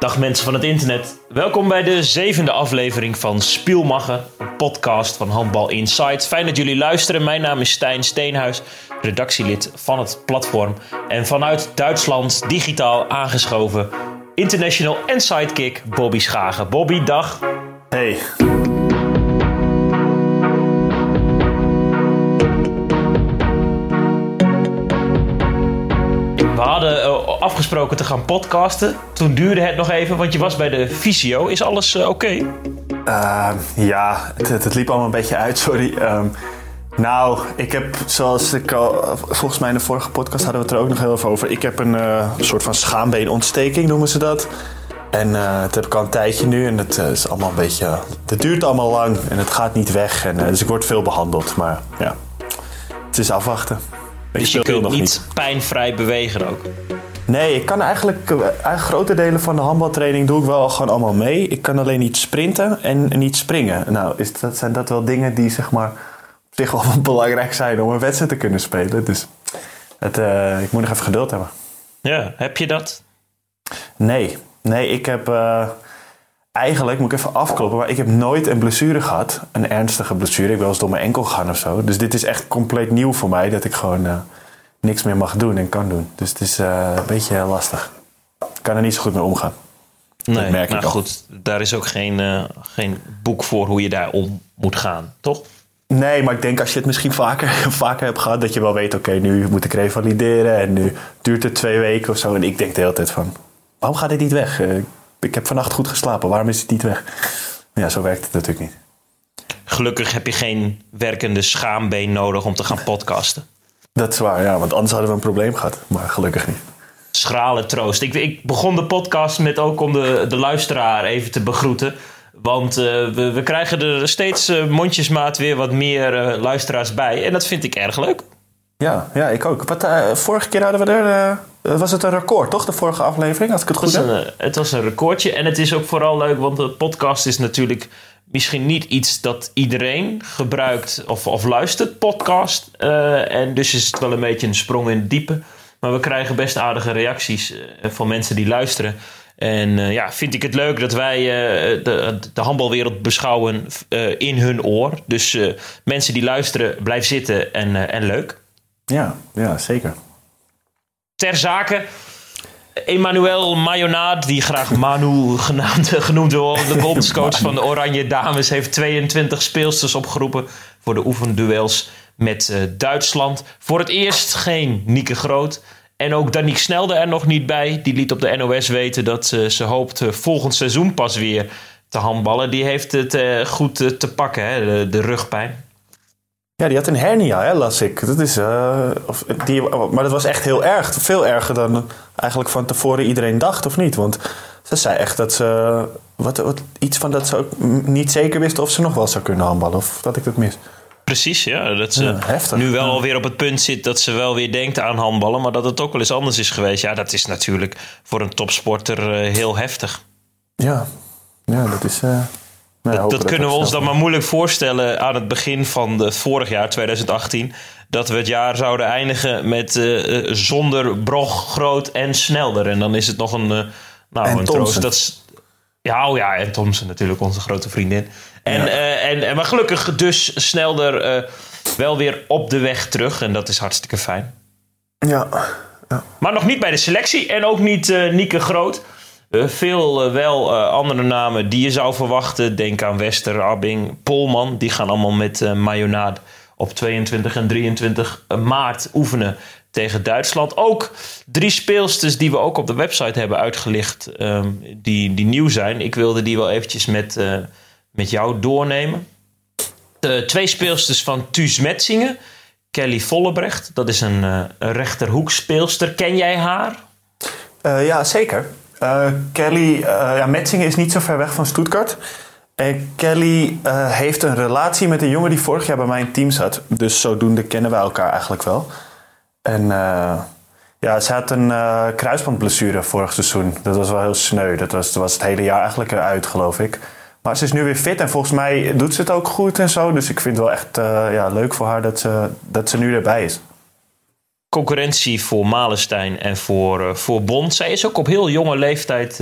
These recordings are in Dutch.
Dag mensen van het internet. Welkom bij de zevende aflevering van Spielmachen, een podcast van Handbal Insight. Fijn dat jullie luisteren. Mijn naam is Stijn Steenhuis, redactielid van het platform. En vanuit Duitsland digitaal aangeschoven, international en sidekick Bobby Schagen. Bobby, dag. Hey. Afgesproken te gaan podcasten. Toen duurde het nog even, want je was bij de fysio. Is alles eh, oké? Uh, ja, het, het, liep allemaal een beetje uit, sorry. Ehm, nou, ik heb, zoals ik al, volgens mij in de vorige podcast hadden we het er ook nog heel even over. Ik heb een uh, soort van schaambeenontsteking, noemen ze dat. En uh, dat heb ik al een tijdje nu en het is allemaal een beetje. Het duurt allemaal lang en het gaat niet weg. En, dus ik word veel behandeld, maar ja, het is afwachten. Dus je kunt niet pijnvrij bewegen ook? Nee, ik kan eigenlijk, eigenlijk grote delen van de handbaltraining doe ik wel gewoon allemaal mee. Ik kan alleen niet sprinten en niet springen. Nou, is dat, zijn dat wel dingen die zeg maar op zich wel belangrijk zijn om een wedstrijd te kunnen spelen. Dus het, uh, ik moet nog even geduld hebben. Ja, heb je dat? Nee, nee, ik heb uh, eigenlijk, moet ik even afkloppen, maar ik heb nooit een blessure gehad. Een ernstige blessure. Ik ben wel eens door mijn enkel gegaan of zo. Dus dit is echt compleet nieuw voor mij dat ik gewoon... Niks meer mag doen en kan doen. Dus het is uh, een beetje lastig. Ik kan er niet zo goed mee omgaan. Nee, merk nou goed, daar is ook geen, uh, geen boek voor hoe je daar om moet gaan, toch? Nee, maar ik denk als je het misschien vaker, vaker hebt gehad, dat je wel weet, oké, okay, nu moet ik revalideren en nu duurt het twee weken of zo. En ik denk de hele tijd van, waarom gaat dit niet weg? Uh, ik heb vannacht goed geslapen, waarom is het niet weg? Maar ja, zo werkt het natuurlijk niet. Gelukkig heb je geen werkende schaambeen nodig om te gaan podcasten. Dat is waar, ja, want anders hadden we een probleem gehad. Maar gelukkig niet. Schrale troost. Ik, ik begon de podcast met ook om de, de luisteraar even te begroeten. Want uh, we, we, krijgen er steeds uh, mondjesmaat weer wat meer uh, luisteraars bij. En dat vind ik erg leuk. Ja, ja ik ook. Wat, vorige keer hadden we er... was het een record, toch? De vorige aflevering, als ik het goed heb? Het was een recordje. En het is ook vooral leuk, want de podcast is natuurlijk misschien niet iets dat iedereen gebruikt of, of luistert, podcast. Uh, en dus is het wel een beetje een sprong in het diepe. Maar we krijgen best aardige reacties uh, van mensen die luisteren. En uh, ja, vind ik het leuk dat wij de, de handbalwereld beschouwen in hun oor. Dus mensen die luisteren, blijf zitten en, en leuk. Ja, ja, zeker. Ter zake, Emmanuel Mayonnaad, die graag Manu genaamd, genoemd wordt, de bondscoach van de Oranje Dames, heeft 22 speelsters opgeroepen voor de oefenduels met uh, Duitsland. Voor het eerst geen Nieke Groot. En ook Danique Snelde er nog niet bij. Die liet op de NOS weten dat uh, ze hoopt volgend seizoen pas weer te handballen. Die heeft het goed te pakken, hè, de, de rugpijn. Ja, die had een hernia, hè, las ik. Dat is, uh, of, die, maar dat was echt heel erg. Veel erger dan eigenlijk van tevoren iedereen dacht, of niet? Want ze zei echt dat ze... Wat, wat, iets van dat ze ook niet zeker wist of ze nog wel zou kunnen handballen. Of dat ik dat mis. Precies, ja. Dat ze ja, nu wel alweer op het punt zit dat ze wel weer denkt aan handballen. Maar dat het ook wel eens anders is geweest. Ja, dat is natuurlijk voor een topsporter uh, heel heftig. Ja, ja dat is... Uh... Nee, dat, dat kunnen we ons dan maar moeilijk voorstellen aan het begin van het vorig jaar, 2018. Dat we het jaar zouden eindigen met uh, zonder Brog, Groot en Snelder. En dan is het nog een, uh, nou, en een troost. Dat ja, oh ja, en Thompson natuurlijk, onze grote vriendin. En, ja. en, en, maar gelukkig dus Snelder wel weer op de weg terug. En dat is hartstikke fijn. Ja. ja. Maar nog niet bij de selectie en ook niet Nieke Groot. Uh, veel uh, wel uh, andere namen die je zou verwachten. Denk aan Wester, Abbing, Polman. Die gaan allemaal met uh, Mayonnaad op 22 en 23 maart oefenen tegen Duitsland. Ook drie speelsters die we ook op de website hebben uitgelicht. Um, die, die nieuw zijn. Ik wilde die wel eventjes met, met jou doornemen. Twee speelsters van Thuis Metzingen. Kelly Vollebrecht. Dat is een, rechterhoekspeelster. Ken jij haar? ja, zeker. Uh, Kelly, uh, ja, Metzingen is niet zo ver weg van Stuttgart. En Kelly uh, heeft een relatie met een jongen die vorig jaar bij mijn team zat. Dus zodoende kennen wij elkaar eigenlijk wel. En ja, ze had een kruisbandblessure vorig seizoen. Dat was wel heel sneu. Dat was, was het hele jaar eigenlijk eruit, geloof ik. Maar ze is nu weer fit en volgens mij doet ze het ook goed en zo. Dus ik vind het wel echt ja, leuk voor haar dat ze, dat ze nu erbij is concurrentie voor Malenstein en voor, uh, voor Bond. Zij is ook op heel jonge leeftijd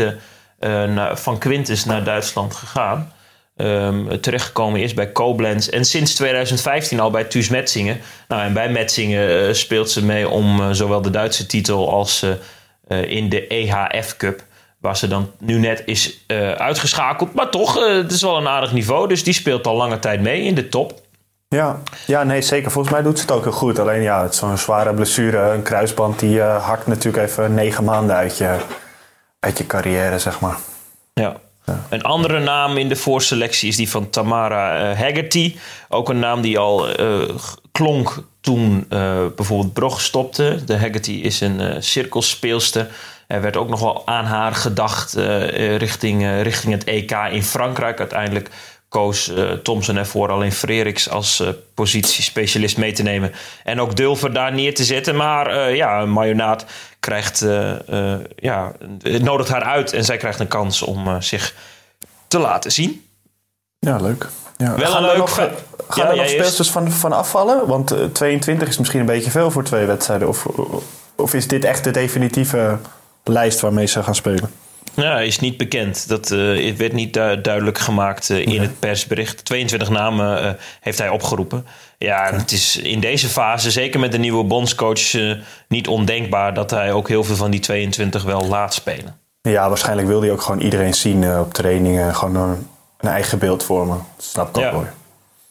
uh, van Quintus naar Duitsland gegaan. Um, terechtgekomen is bij Koblenz. En sinds 2015 al bij Thuis Metzingen. Nou, en bij Metzingen speelt ze mee om zowel de Duitse titel als in de EHF Cup. Waar ze dan nu net is uitgeschakeld. Maar toch, het is wel een aardig niveau. Dus die speelt al lange tijd mee in de top. Ja. ja, nee, zeker. Volgens mij doet ze het ook heel goed. Alleen ja, het zo'n zware blessure, een kruisband, die uh, hakt natuurlijk even negen maanden uit je, uit je carrière, zeg maar. Ja. Een andere naam in de voorselectie is die van Tamara uh, Haggerty. Ook een naam die al uh, klonk toen bijvoorbeeld Brog stopte. De Haggerty is een cirkelspeelster. Er werd ook nog wel aan haar gedacht richting, richting het EK in Frankrijk. Uiteindelijk koos uh, Thompson ervoor alleen Freriks als uh, positiespecialist mee te nemen. En ook Dulver daar neer te zetten. Maar uh, ja, Mayonaat krijgt, ja, het nodigt haar uit en zij krijgt een kans om zich te laten zien. Ja, leuk. Ja. Wel gaan een leuk... Nog, gaan ja, er nog speelsters van, van afvallen? Want 22 is misschien een beetje veel voor twee wedstrijden. Of, of is dit echt de definitieve lijst waarmee ze gaan spelen? Ja, is niet bekend. Dat uh, werd niet duidelijk gemaakt uh, in het persbericht. 22 namen uh, heeft hij opgeroepen. Ja, het is in deze fase, zeker met de nieuwe bondscoach, niet ondenkbaar dat hij ook heel veel van die 22 wel laat spelen. Ja, waarschijnlijk wil hij ook gewoon iedereen zien op trainingen. Gewoon een, eigen beeld vormen. Dat snap ik ook ja. mooi.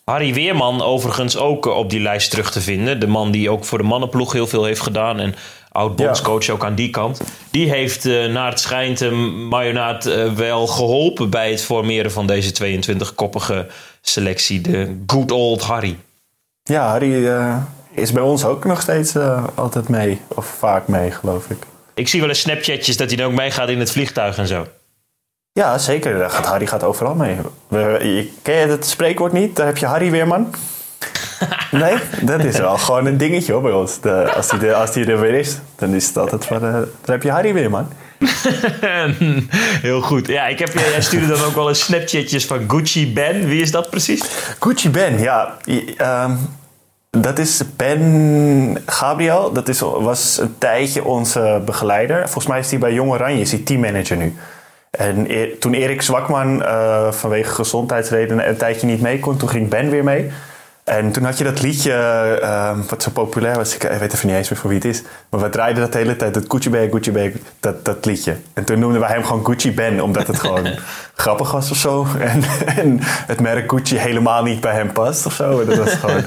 Harry Weerman overigens ook op die lijst terug te vinden. De man die ook voor de mannenploeg heel veel heeft gedaan. En oud-bondscoach ook aan die kant. Die heeft uh, naar het schijnt uh, Mayonaat uh, wel geholpen bij het formeren van deze 22-koppige selectie. De good old Harry. Ja, Harry is bij ons ook nog steeds altijd mee. Of vaak mee, geloof ik. Ik zie wel eens snapchatjes dat hij dan ook meegaat in het vliegtuig en zo. Ja, zeker. Harry gaat overal mee. Ken je het spreekwoord niet? Daar heb je Harry weer, man. Nee, dat is wel gewoon een dingetje hoor bij ons. De, als, die als die er weer is, dan is het altijd van... Uh, dan heb je Harry weer, man. Heel goed. Ja, ik heb, jij stuurde dan ook wel eens snapchatjes van Gucci Ben. Wie is dat precies? Gucci Ben, ja. Um, dat is Ben Gabriel. Dat is, was een tijdje onze begeleider. Volgens mij is hij bij Jong Oranje, is hij teammanager nu. En e toen Erik Zwakman uh, vanwege gezondheidsredenen een tijdje niet mee kon, toen ging Ben weer mee. En toen had je dat liedje, uh, wat zo populair was, ik weet even niet eens meer voor wie het is. Maar we draaiden dat de hele tijd, dat Gucci Bag, Gucci Bag, dat, dat liedje. En toen noemden wij hem gewoon Gucci Ben, omdat het gewoon grappig was of zo. En, en, het merk Gucci helemaal niet bij hem past of zo. Dat was gewoon,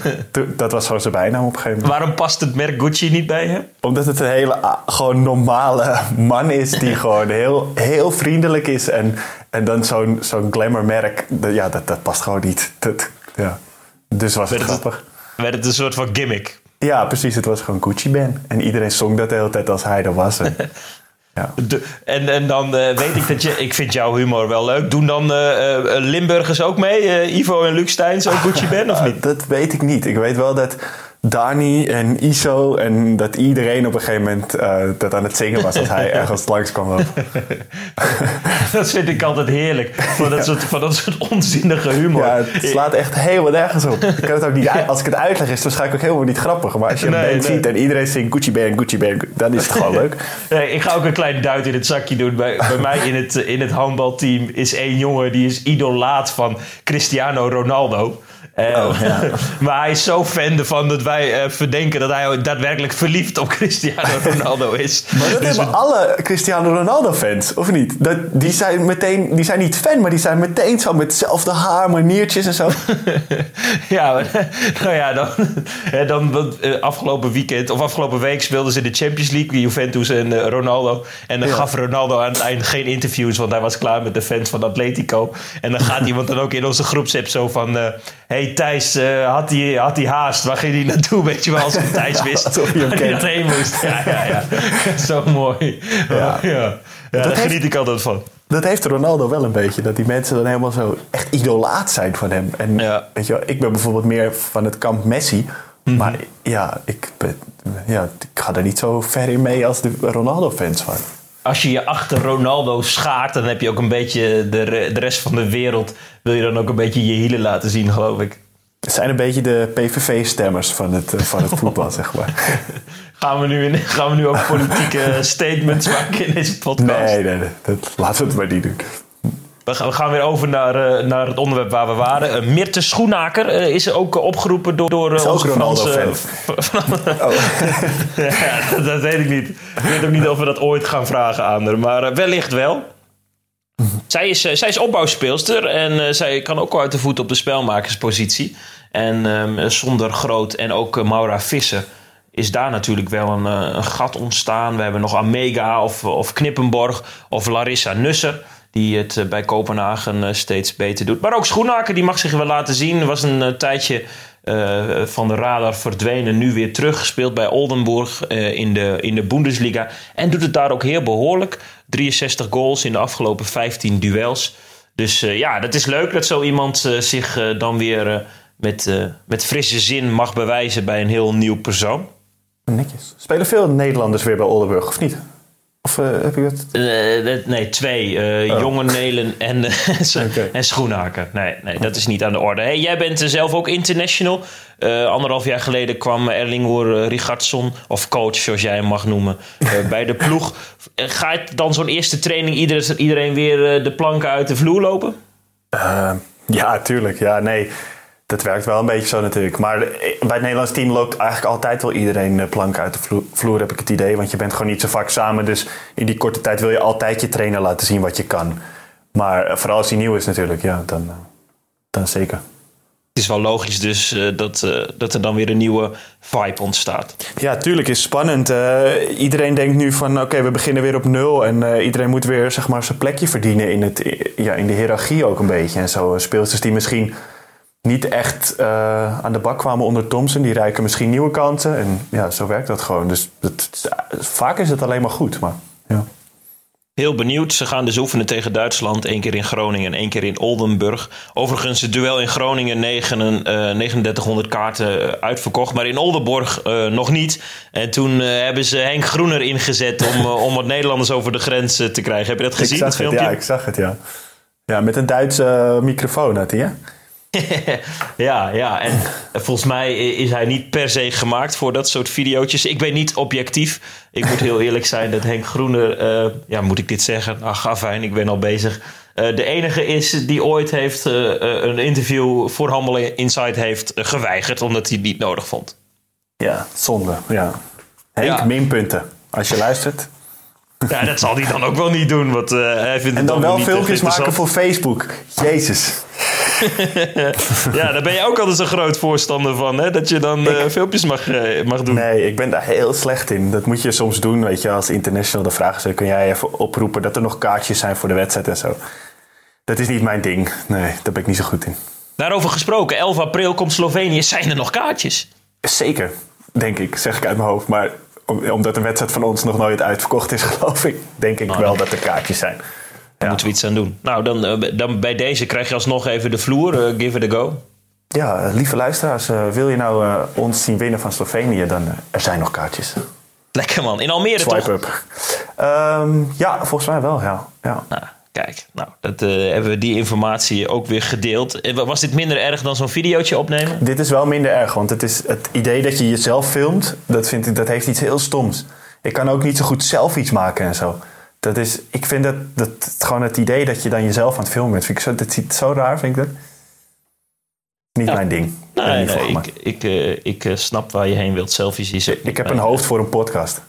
dat was gewoon zijn bijnaam op een gegeven moment. Waarom past het merk Gucci niet bij hem? Omdat het een hele gewoon normale man is die gewoon heel, heel vriendelijk is. En, en dan zo'n zo'n glamour merk, ja, dat, dat past gewoon niet. Dat, ja. Dus was het grappig. werd het een soort van gimmick? Ja, precies. Het was gewoon Gucci Ben. En iedereen zong dat de hele tijd als hij er was. En, ja. en, en dan uh, weet ik dat je... Ik vind jouw humor wel leuk. Doen dan uh, Limburgers ook mee? Ivo en Luc Steins ook Gucci Ben of niet? dat weet ik niet. Ik weet wel dat Dani en Iso en dat iedereen op een gegeven moment uh, dat aan het zingen was als hij ergens langs kwam dat vind ik altijd heerlijk. Van dat, soort, van dat soort onzinnige humor. Ja, het slaat echt helemaal nergens op. Ik kan het ook niet Als ik het uitleg is het waarschijnlijk ook helemaal niet grappig. Maar als je een nee, band ziet en iedereen zingt Gucci Band, Gucci Band, dan is het gewoon leuk. Nee, ik ga ook een klein duit in het zakje doen. Bij, bij mij in het, in het handbalteam is één jongen die is idolaat van Cristiano Ronaldo. Uh, oh, ja. maar hij is zo fan ervan dat wij uh, verdenken dat hij daadwerkelijk verliefd op Cristiano Ronaldo is. maar dat dus hebben alle Cristiano Ronaldo fans, of niet? Dat, die, zijn meteen, die zijn niet fan, maar die zijn meteen zo met hetzelfde haar, maniertjes en zo. ja, nou ja, dan, dan uh, afgelopen weekend of afgelopen week speelden ze in de Champions League, Juventus en Ronaldo. En dan gaf Ronaldo aan het eind geen interviews, want hij was klaar met de fans van Atletico. En dan gaat iemand dan ook in onze groepsapp zo van... hey, Thijs, uh, had, hij, had hij haast? Waar ging hij naartoe? Weet je wel, als ik Thijs wist ja, waar hij heen moest. Ja, ja, ja. Zo mooi. Ja. ja. daar heeft, geniet ik altijd van. Dat heeft Ronaldo wel een beetje. Dat die mensen dan helemaal zo echt idolaat zijn van hem. En weet je wel, ik ben bijvoorbeeld meer van het kamp Messi. Mhm. Maar ja ik, ben, ja, ik ga er niet zo ver in mee als de Ronaldo-fans van als je je achter Ronaldo schaart, dan heb je ook een beetje de, de rest van de wereld. Wil je dan ook een beetje je hielen laten zien, geloof ik. Het zijn een beetje de PVV-stemmers van het, eh, van het voetbal, zeg maar. Gaan we, nu in, gaan we nu ook politieke statements maken in deze podcast? Nee, nee, nee. Dat, laten we het maar niet doen. We gaan, we gaan weer over naar, eh, naar het onderwerp waar we waren. Uh, Mirte Schoenaker eh, is ook opgeroepen door, door Is ook onze Ronaldo-fan. Oh. ja, dat, dat weet ik niet. Ik weet ook niet of we dat ooit gaan vragen aan haar. Maar wellicht wel. Zij is, zij is opbouwspeelster en zij kan ook wel uit de voet op de spelmakerspositie. En ehm, zonder Groot en ook eh, Maura Visser is daar natuurlijk wel een, een gat ontstaan. We hebben nog Amega of, of Knippenborg of Larissa Nusser. Die het eh, bij Kopenhagen eh, steeds beter doet. Maar ook Schoenaker, die mag zich wel laten zien. Was een eh, tijdje van de radar verdwenen. Nu weer teruggespeeld bij Oldenburg in, de, in de Bundesliga. En doet het daar ook heel behoorlijk. 63 goals in de afgelopen 15 duels. Dus ja, dat is leuk dat zo iemand zich dan weer met, met frisse zin mag bewijzen bij een heel nieuw persoon. Netjes. Spelen veel Nederlanders weer bij Oldenburg, of niet? Of eh, heb je het? Eh, dat- nee, twee. eh Oh. Jonge Nelen en, eh, en Schoenhaker. Nee, nee, dat is niet aan de orde. Hey, jij bent eh, zelf ook international. Eh, anderhalf jaar geleden kwam Erlingur uh, Richardsson, of coach zoals jij hem mag noemen, eh, bij de ploeg. Eh, Gaat dan zo'n eerste training iedereen, iedereen weer eh, de planken uit de vloer lopen? Eh, ja, tuurlijk. Ja, nee. Dat werkt wel een beetje zo natuurlijk. Maar bij het Nederlands team loopt eigenlijk altijd wel iedereen eh, plank uit de vlo- vloer, heb ik het idee. Want je bent gewoon niet zo vaak samen. Dus in die korte tijd wil je altijd je trainer laten zien wat je kan. Maar eh, vooral als hij nieuw is natuurlijk, ja, dan, eh, dan zeker. Het is wel logisch dus dat, dat er dan weer een nieuwe vibe ontstaat. Ja, tuurlijk is spannend. Iedereen denkt nu van oké, we beginnen weer op nul. En iedereen moet weer zeg maar, zijn plekje verdienen in, het, ja, in de hiërarchie ook een beetje. En zo speelsters die misschien niet echt eh, aan de bak kwamen onder Thompson, die reiken misschien nieuwe kansen. En ja, zo werkt dat gewoon. Dus vaak is het alleen maar goed. Maar, ja. Heel benieuwd. Ze gaan dus oefenen tegen Duitsland. één keer in Groningen en één keer in Oldenburg. Overigens, het duel in Groningen, negen, eh, 3900 kaarten eh, uitverkocht. Maar in Oldenburg eh, nog niet. En toen eh, hebben ze Henk Groener ingezet om, eh, om wat Nederlanders over de grens eh, te krijgen. Heb je dat gezien, ik zag het, filmpje? ja, ik zag het, ja. Ja, met een Duitse eh, microfoon had hij, hè? ja, ja, en volgens mij is hij niet per se gemaakt voor dat soort videootjes. Ik ben niet objectief. Ik moet heel eerlijk zijn dat Henk Groener, eh, ja, moet ik dit zeggen? Ach, afijn, ik ben al bezig. Eh, de enige is die ooit heeft eh, een interview voor Handbal Insight heeft geweigerd, omdat hij het niet nodig vond. Ja, zonde, ja. Henk, Ja. minpunten. Als je luistert. Ja, dat zal hij dan ook wel niet doen, want eh, hij vindt En dan wel niet echt filmpjes maken voor Facebook. Jezus. Ja, daar ben je ook altijd een groot voorstander van, hè? dat je dan eh, filmpjes mag, eh, mag doen. Nee, ik ben daar heel slecht in. Dat moet je soms doen, weet je, als international. Dan vragen ze, kun jij even oproepen dat er nog kaartjes zijn voor de wedstrijd en zo. Dat is niet mijn ding. Nee, daar ben ik niet zo goed in. Daarover gesproken, 11 april komt Slovenië. Zijn er nog kaartjes? Zeker, denk ik, zeg ik uit mijn hoofd. Maar omdat een wedstrijd van ons nog nooit uitverkocht is, geloof ik, denk ik wel dat er kaartjes zijn. Daar moeten we iets aan doen. Nou, dan, eh, dan bij deze krijg je alsnog even de vloer. eh, give it a go. Ja, eh, lieve luisteraars, wil je nou ons zien winnen van Slovenië, dan er zijn nog kaartjes. Lekker man. In Almere Swipe toch? up. Ehm, ja, volgens mij wel, ja. ja. Nou, kijk. Nou, dat, eh, hebben we die informatie ook weer gedeeld. Eh, Was dit minder erg dan zo'n videootje opnemen? Dit is wel minder erg, want het, is het idee dat je jezelf filmt, dat, vind ik, dat heeft iets heel stoms. Ik kan ook niet zo goed zelf iets maken en zo. Dat is, ik vind dat, dat gewoon het idee dat je dan jezelf aan het filmen bent, vind ik zo, dat ziet zo raar, vind ik dat. Niet Ja. mijn ding. Nee, nee ik, ik, eh, ik snap waar je heen wilt. Selfies is ik heb een hoofd voor een podcast,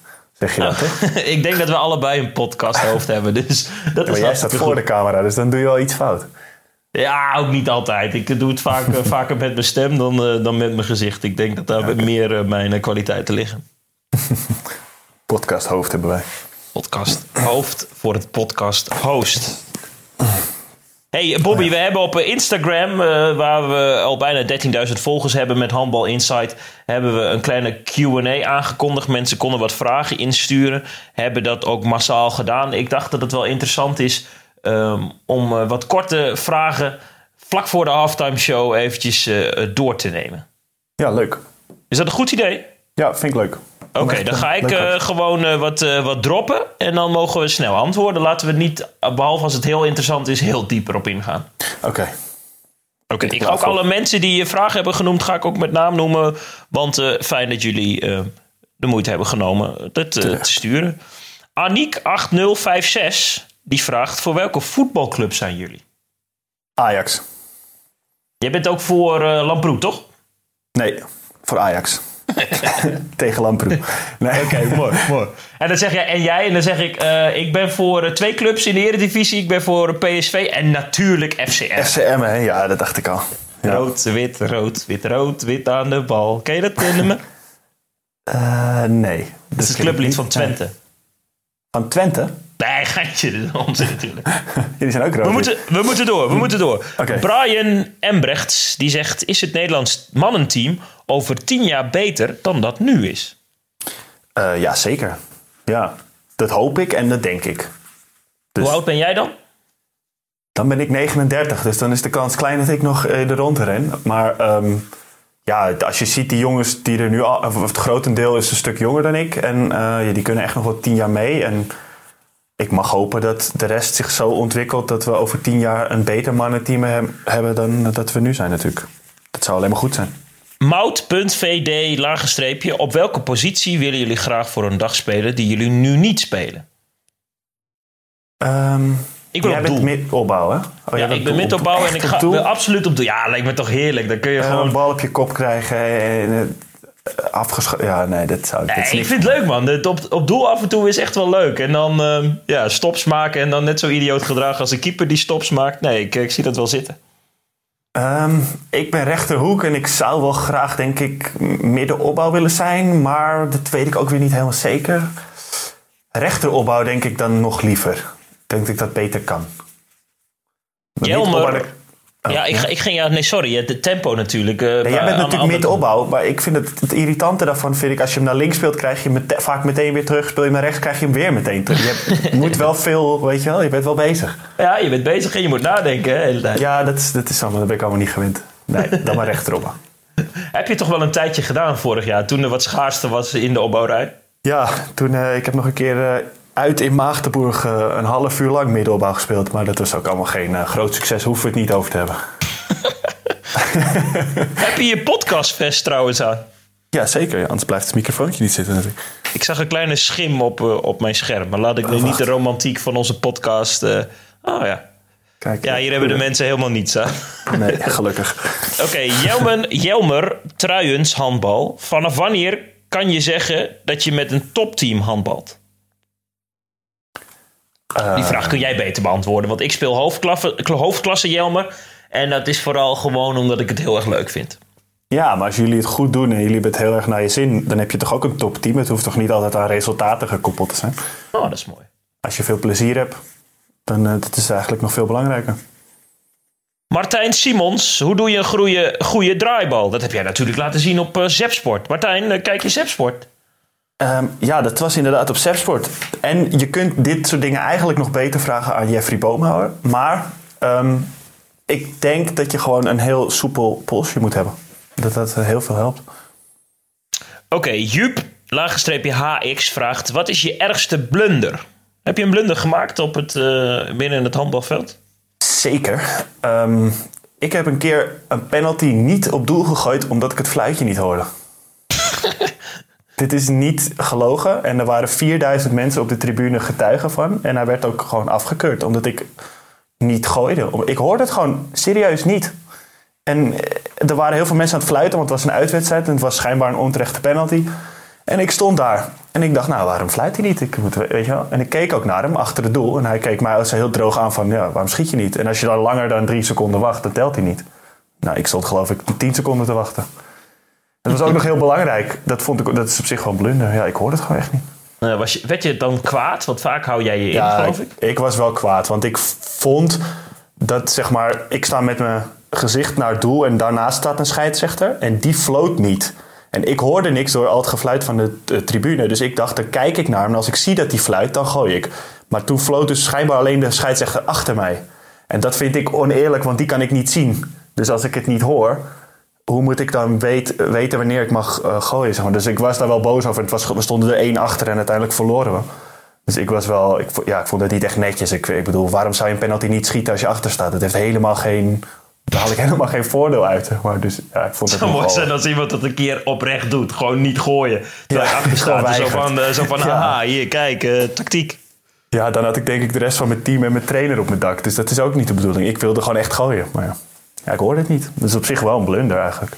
zeg je dat, hè? ik denk dat we allebei een podcasthoofd hebben. Dus dat Maar is jij staat voor goed. de camera, dus dan doe je wel iets fout. Ja, ook niet altijd. Ik doe het vaak, eh, vaker met mijn stem dan, eh, dan met mijn gezicht. Ik denk dat daar meer eh, mijn kwaliteiten liggen. Podcast hoofd hebben wij. podcast hoofd voor het podcast host. Hey Bobby, we hebben op eh, Instagram, eh, waar we al bijna 13.000 volgers hebben met Handbal Insight, hebben we een kleine Q&A aangekondigd. Mensen konden wat vragen insturen, hebben dat ook massaal gedaan. Ik dacht dat het wel interessant is ehm, om eh, wat korte vragen vlak voor de halftime show eventjes door te nemen. Ja, leuk. Is dat een goed idee? Ja, vind ik leuk. Oké, dan ga ik eh, gewoon eh, wat, eh, wat droppen. En dan mogen we snel antwoorden. Laten we niet, eh, behalve als het heel interessant is, heel dieper op ingaan. Oké. Oké, ik ga ook alle mensen die je vragen hebben genoemd, ga ik ook met naam noemen. Want uh, fijn dat jullie uh, de moeite hebben genomen dat uh, te sturen. Aniek8056, die vraagt: voor welke voetbalclub zijn jullie? Ajax. Jij bent ook voor uh, Lamproe, toch? Nee, voor Ajax. Tegen Lamproe. Nee. Oké, okay, mooi, mooi. En dan zeg jij, en jij? En dan zeg ik, uh, ik ben voor uh, twee clubs in de Eredivisie. Ik ben voor PSV en natuurlijk FCM. FCM, hè? Ja, dat dacht ik al. Ja. Rood, wit, rood, wit, rood, wit aan de bal. Ken je dat nummer? Uh, nee. Dat is het clublied van Twente. Van Twente? Nee, geintje, dat is onzin natuurlijk. Jullie zijn ook rood. We moeten, we moeten door, we moeten door. Okay. Brian Embrechts, die zegt... is het Nederlands mannenteam over tien jaar beter dan dat nu is? Uh, ja, zeker. Ja, dat hoop ik en dat denk ik. Dus, Hoe oud ben jij dan? Dan ben ik 39, dus dan is de kans klein dat ik nog uh, er rond ren. Maar um, ja, als je ziet die jongens die er nu al... Of het grotendeel is een stuk jonger dan ik. En uh, ja, die kunnen echt nog wel tien jaar mee. En ik mag hopen dat de rest zich zo ontwikkelt... dat we over tien jaar een beter mannenteam hebben dan dat we nu zijn natuurlijk. Dat zou alleen maar goed zijn. Mout.vd, lage streepje. Op welke positie willen jullie graag voor een dag spelen die jullie nu niet spelen? Um, ik wil jij op bent doel. midopbouw, hè? Oh, ja, ik ben midopbouw en ik ga wil absoluut op doel. Ja, lijkt me toch heerlijk. Dan kun je uh, gewoon... een bal op je kop krijgen en afgeschoten. Ja, nee, dat zou nee, dat ik vind het leuk, man. Het op, op doel af en toe is echt wel leuk. En dan uh, ja, stops maken en dan net zo idioot gedrag als de keeper die stops maakt. Nee, ik, ik zie dat wel zitten. Um, ik ben rechterhoek en ik zou wel graag, denk ik, middenopbouw willen zijn. Maar dat weet ik ook weer niet helemaal zeker. Rechteropbouw denk ik dan nog liever. Denk dat ik dat beter kan. Jelmer. Oh, ja, ik, ja, ik ging ja, nee, sorry, de tempo natuurlijk. Uh, ja, jij bent natuurlijk middenopbouw, maar ik vind het, het irritante daarvan vind ik als je hem naar links speelt, krijg je hem met, vaak meteen weer terug. Speel je naar rechts, krijg je hem weer meteen terug. Je, hebt, moet wel veel, weet je wel, je bent wel bezig. Ja, je bent bezig en je moet nadenken hè, de hele tijd. Ja, dat is, dat is allemaal, dat ben ik allemaal niet gewend. Nee, dan maar rechterop. heb je toch wel een tijdje gedaan vorig jaar, toen er wat schaarste was in de opbouwrij? Ja, toen, uh, ik heb nog een keer uh, uit in Maagdenburg uh, een half uur lang middenopbouw gespeeld. Maar dat was ook allemaal geen uh, groot succes. Hoeven we het niet over te hebben. Heb je je podcastvest trouwens aan? Ja, zeker. Ja, anders blijft het microfoontje niet zitten natuurlijk. Ik zag een kleine schim op, uh, op mijn scherm. Maar laat ik nu oh, niet de romantiek van onze podcast... oh ja. Kijk, ja, hier hebben de mensen helemaal niets aan. Nee, gelukkig. Oké, okay, Jelmer, Truijens, handbal. Vanaf wanneer kan je zeggen dat je met een topteam handbalt? Die vraag kun jij beter beantwoorden, want ik speel hoofdklasse, hoofdklasse Jelmer. En dat is vooral gewoon omdat ik het heel erg leuk vind. Ja, maar als jullie het goed doen en jullie hebben het heel erg naar je zin, dan heb je toch ook een topteam. Het hoeft toch niet altijd aan resultaten gekoppeld te zijn. Oh, dat is mooi. Als je veel plezier hebt, dan uh, dat is eigenlijk nog veel belangrijker. Martijn Simons, hoe doe je een goede, goede draaibal? Dat heb jij natuurlijk laten zien op uh, Zepsport. Martijn, uh, kijk je Zepsport? Um, ja, dat was inderdaad op Zepsport. En je kunt dit soort dingen eigenlijk nog beter vragen aan Jeffrey Boomhouwer. Maar um, ik denk dat je gewoon een heel soepel polsje moet hebben. Dat dat heel veel helpt. Oké, okay, Jup, laagstreepje HX vraagt... Wat is je ergste blunder? Heb je een blunder gemaakt op het, uh, binnen het handbalveld? Zeker. Um, ik heb een keer een penalty niet op doel gegooid... omdat ik het fluitje niet hoorde. Dit is niet gelogen. En er waren 4000 mensen op de tribune getuigen van. En hij werd ook gewoon afgekeurd. Omdat ik niet gooide. Ik hoorde het gewoon serieus niet. En eh, er waren heel veel mensen aan het fluiten, want het was een uitwedstrijd en het was schijnbaar een onterechte penalty. En ik stond daar en ik dacht, nou, waarom fluit hij niet? Ik moet, weet je wel? En ik keek ook naar hem achter het doel en hij keek mij als heel droog aan van, ja, waarom schiet je niet? En als je dan langer dan drie seconden wacht, dan telt hij niet. Nou, ik stond geloof ik tien seconden te wachten. Dat was ook nog heel belangrijk. Dat vond ik, dat is op zich gewoon blunder. Ja, ik hoorde het gewoon echt niet. Uh, was je, werd je dan kwaad? Want vaak hou jij je in, ja, geloof ik. ik. Ik was wel kwaad, want ik vond dat zeg maar, ik sta met mijn gezicht naar het doel en daarnaast staat een scheidsrechter en die floot niet. En ik hoorde niks door al het gefluit van de, de, tribune. Dus ik dacht, dan kijk ik naar hem. En als ik zie dat hij fluit, dan gooi ik. Maar toen floot dus schijnbaar alleen de scheidsrechter achter mij. En dat vind ik oneerlijk, want die kan ik niet zien. Dus als ik het niet hoor, hoe moet ik dan weet, weten wanneer ik mag uh, gooien? Zeg maar. Dus ik was daar wel boos over. Het was, we stonden er één achter en uiteindelijk verloren we. Dus ik was wel, ik, ja, ik vond het niet echt netjes. Ik, ik bedoel, waarom zou je een penalty niet schieten als je achter staat? Het heeft helemaal geen daar haal ik helemaal geen voordeel uit. zeg Maar dus ja, ik vond het zou mooi zijn als iemand dat een keer oprecht doet. Gewoon niet gooien. Terwijl je Ja, achter staat. gewoon Zo weigert. van, eh, zo van Ja. haha, hier, kijk, eh, tactiek. Ja, dan had ik denk ik de rest van mijn team en mijn trainer op mijn dak. Dus dat is ook niet de bedoeling. Ik wilde gewoon echt gooien. Maar ja, ja ik hoorde het niet. Dat is op zich wel een blunder eigenlijk.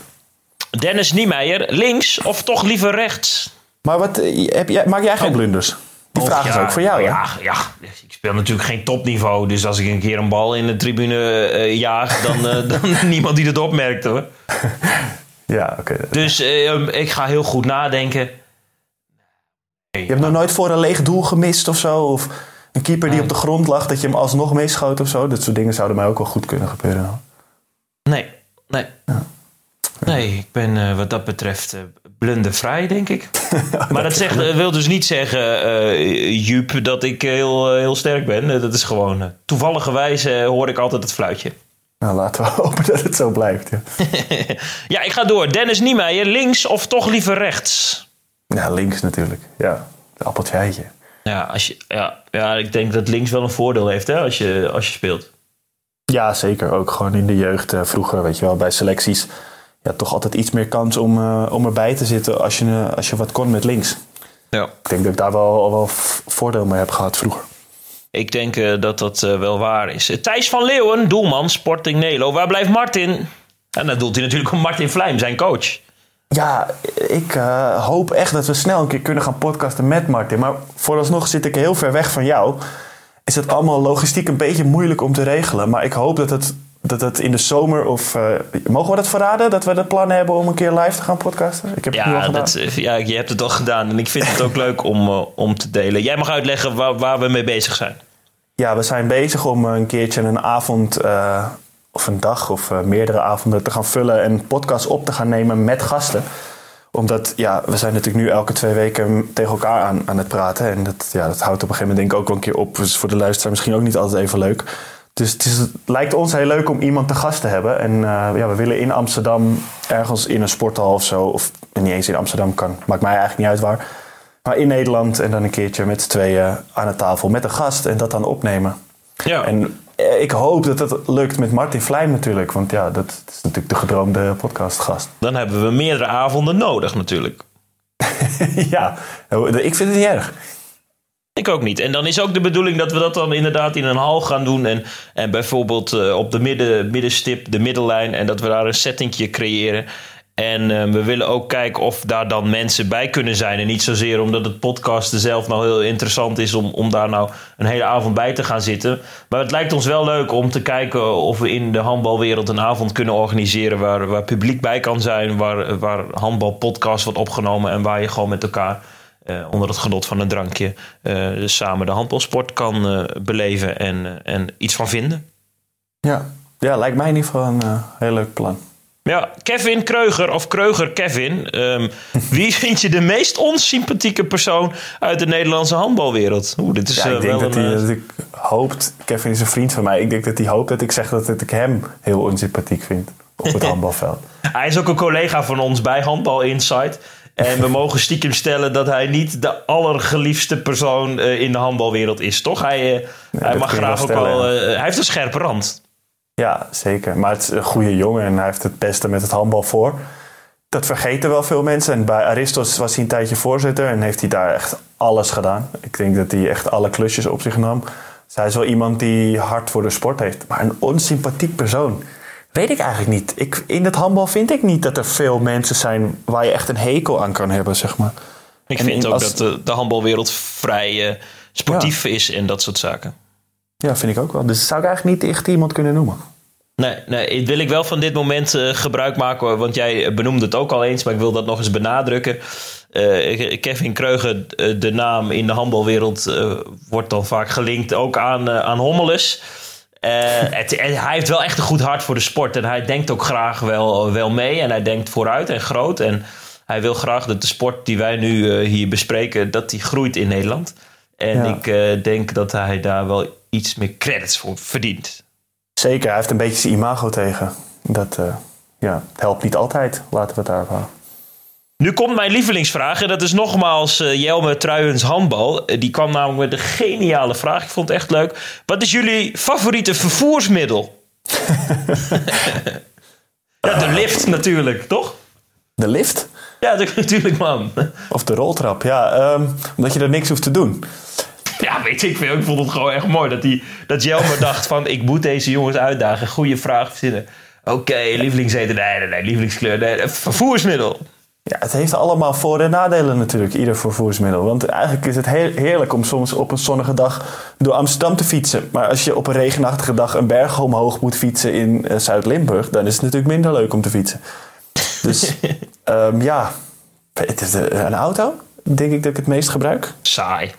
Dennis Niemeyer, links of toch liever rechts? Maar wat, eh, heb jij, maak jij geen blunders? Die vraag is Ja, ook voor jou, hè? ja, ja, ik speel natuurlijk geen topniveau. Dus als ik een keer een bal in de tribune eh, jaag, dan, eh, dan niemand die het opmerkt hoor. Ja, oké. Dus eh, ik ga heel goed nadenken. Je hebt nog nooit voor een leeg doel gemist of zo? Of een keeper die op de grond lag, dat je hem alsnog meeschoot of zo? Dat soort dingen zouden mij ook wel goed kunnen gebeuren. Nee, nee. Nee, ik ben eh, wat dat betreft eh, blundervrij, denk ik. maar dat zegt, eh, wil dus niet zeggen, eh Jup, dat ik heel, heel sterk ben. Dat is gewoon, toevallige wijze hoor ik altijd het fluitje. Nou, laten we hopen dat het zo blijft. Ja, Ja, ik ga door. Dennis Niemeyer, links of toch liever rechts? ja links natuurlijk. Ja, het appeltje eitje. Ja, als je, ja, ja, ik denk dat links wel een voordeel heeft hè, als, je, als je speelt. Ja, zeker. Ook gewoon in de jeugd eh, vroeger, weet je wel, bij selecties. Ja, toch altijd iets meer kans om, eh, om erbij te zitten als je, eh, als je wat kon met links. Ja. Ik denk dat ik daar wel, wel voordeel mee heb gehad vroeger. Ik denk dat dat wel waar is. Thijs van Leeuwen, doelman, Sporting Nelo. Waar blijft Martin? En dan doelt hij natuurlijk om Martin Vlijm, zijn coach. Ja, ik hoop echt dat we snel een keer kunnen gaan podcasten met Martin. Maar vooralsnog zit ik heel ver weg van jou. Is het allemaal logistiek een beetje moeilijk om te regelen. Maar ik hoop dat het, dat het in de zomer of... eh, mogen we dat verraden? Dat we de plannen hebben om een keer live te gaan podcasten? Ik heb het nu al Ja, gedaan. dat, eh, ja, je hebt het al gedaan en ik vind het ook leuk om, eh, om te delen. Jij mag uitleggen waar, waar we mee bezig zijn. Ja, we zijn bezig om een keertje een avond of een dag of meerdere avonden te gaan vullen en podcast op te gaan nemen met gasten. Omdat, ja, we zijn natuurlijk nu elke twee weken tegen elkaar aan, aan het praten. En dat, ja, dat houdt op een gegeven moment denk ik ook wel een keer op. Dus voor de luisteraar misschien ook niet altijd even leuk. Dus het, is, het lijkt ons heel leuk om iemand te gast te hebben. En eh, ja, we willen in Amsterdam ergens in een sporthal of zo. Of niet eens in Amsterdam kan. Maakt mij eigenlijk niet uit waar. Maar in Nederland en dan een keertje met z'n tweeën aan de tafel met een gast. En dat dan opnemen. Ja. En ik hoop dat dat lukt met Martin Vlijm natuurlijk. Want ja, dat is natuurlijk de gedroomde podcastgast. Dan hebben we meerdere avonden nodig natuurlijk. ja, ik vind het niet erg. Ik ook niet. En dan is ook de bedoeling dat we dat dan inderdaad in een hal gaan doen. En, en bijvoorbeeld eh, op de midden, middenstip, de middellijn. En dat we daar een settingje creëren. En eh, we willen ook kijken of daar dan mensen bij kunnen zijn. En niet zozeer omdat het podcasten zelf nou heel interessant is om, om daar nou een hele avond bij te gaan zitten. Maar het lijkt ons wel leuk om te kijken of we in de handbalwereld een avond kunnen organiseren waar, waar publiek bij kan zijn. Waar, waar handbalpodcast wordt opgenomen en waar je gewoon met elkaar eh, onder het genot van een drankje eh, samen de handbalsport kan eh, beleven en, en iets van vinden. Ja. ja, lijkt mij in ieder geval een heel leuk plan. Ja, Kevin Kreuger of Kreuger Kevin. ehm, wie vind je de meest onsympathieke persoon uit de Nederlandse handbalwereld? Oeh, dit is Ja, eh, ik denk wel dat een, hij eh, dat ik hoopt, Kevin is een vriend van mij. Ik denk dat hij hoopt dat ik zeg dat ik hem heel onsympathiek vind op het handbalveld. Hij is ook een collega van ons bij Handbal Insight. En we mogen stiekem stellen dat hij niet de allergeliefste persoon eh, in de handbalwereld is, toch? Hij, eh, hij mag graag ook wel... eh, hij heeft een scherpe rand. Ja, zeker. Maar het is een goede jongen en hij heeft het beste met het handbal voor. Dat vergeten wel veel mensen. En bij Aristos was hij een tijdje voorzitter en heeft hij daar echt alles gedaan. Ik denk dat hij echt alle klusjes op zich nam. Dus hij is wel iemand die hard voor de sport heeft. Maar een onsympathiek persoon. Weet ik eigenlijk niet. Ik, in het handbal vind ik niet dat er veel mensen zijn waar je echt een hekel aan kan hebben, zeg maar. Ik En vind in- ook als- dat de, de handbalwereld vrij eh, sportief is en dat soort zaken. Ja, vind ik ook wel. Dus dat zou ik eigenlijk niet echt iemand kunnen noemen. Nee, nee, wil ik wel van dit moment eh, gebruik maken, want jij benoemde het ook al eens, maar ik wil dat nog eens benadrukken. Eh, Kevin Kreuger, eh, de naam in de handbalwereld, wordt dan vaak gelinkt ook aan, aan Hommeles. Het, hij heeft wel echt een goed hart voor de sport en hij denkt ook graag wel, wel mee en hij denkt vooruit en groot. En hij wil graag dat de sport die wij nu hier bespreken, dat die groeit in Nederland. En Ja. ik denk dat hij daar wel iets meer credits voor verdient. Zeker, hij heeft een beetje zijn imago tegen. Dat eh, ja, helpt niet altijd. Laten we het daarop houden. Nu komt mijn lievelingsvraag. En dat is nogmaals eh, Jelme Truijens handbal. Eh, die kwam namelijk met een geniale vraag. Ik vond het echt leuk. Wat is jullie favoriete vervoersmiddel? ja, de lift natuurlijk, toch? De lift? Ja, natuurlijk man. Of de roltrap, ja. ehm, omdat je er niks hoeft te doen. Ja, weet ik veel. Ik vond het gewoon echt mooi dat, die, dat Jelmer dacht van... ik moet deze jongens uitdagen. Goede vraag verzinnen. Oké, lievelingseten. Nee, nee, nee. Lievelingskleur. Nee, vervoersmiddel. Ja, het heeft allemaal voor- en nadelen natuurlijk, ieder vervoersmiddel. Want eigenlijk is het heel heerlijk om soms op een zonnige dag door Amsterdam te fietsen. Maar als je op een regenachtige dag een berg omhoog moet fietsen in eh, Zuid-Limburg, dan is het natuurlijk minder leuk om te fietsen. Dus ehm, ja, het is, eh, een auto denk ik dat ik het meest gebruik. Saai.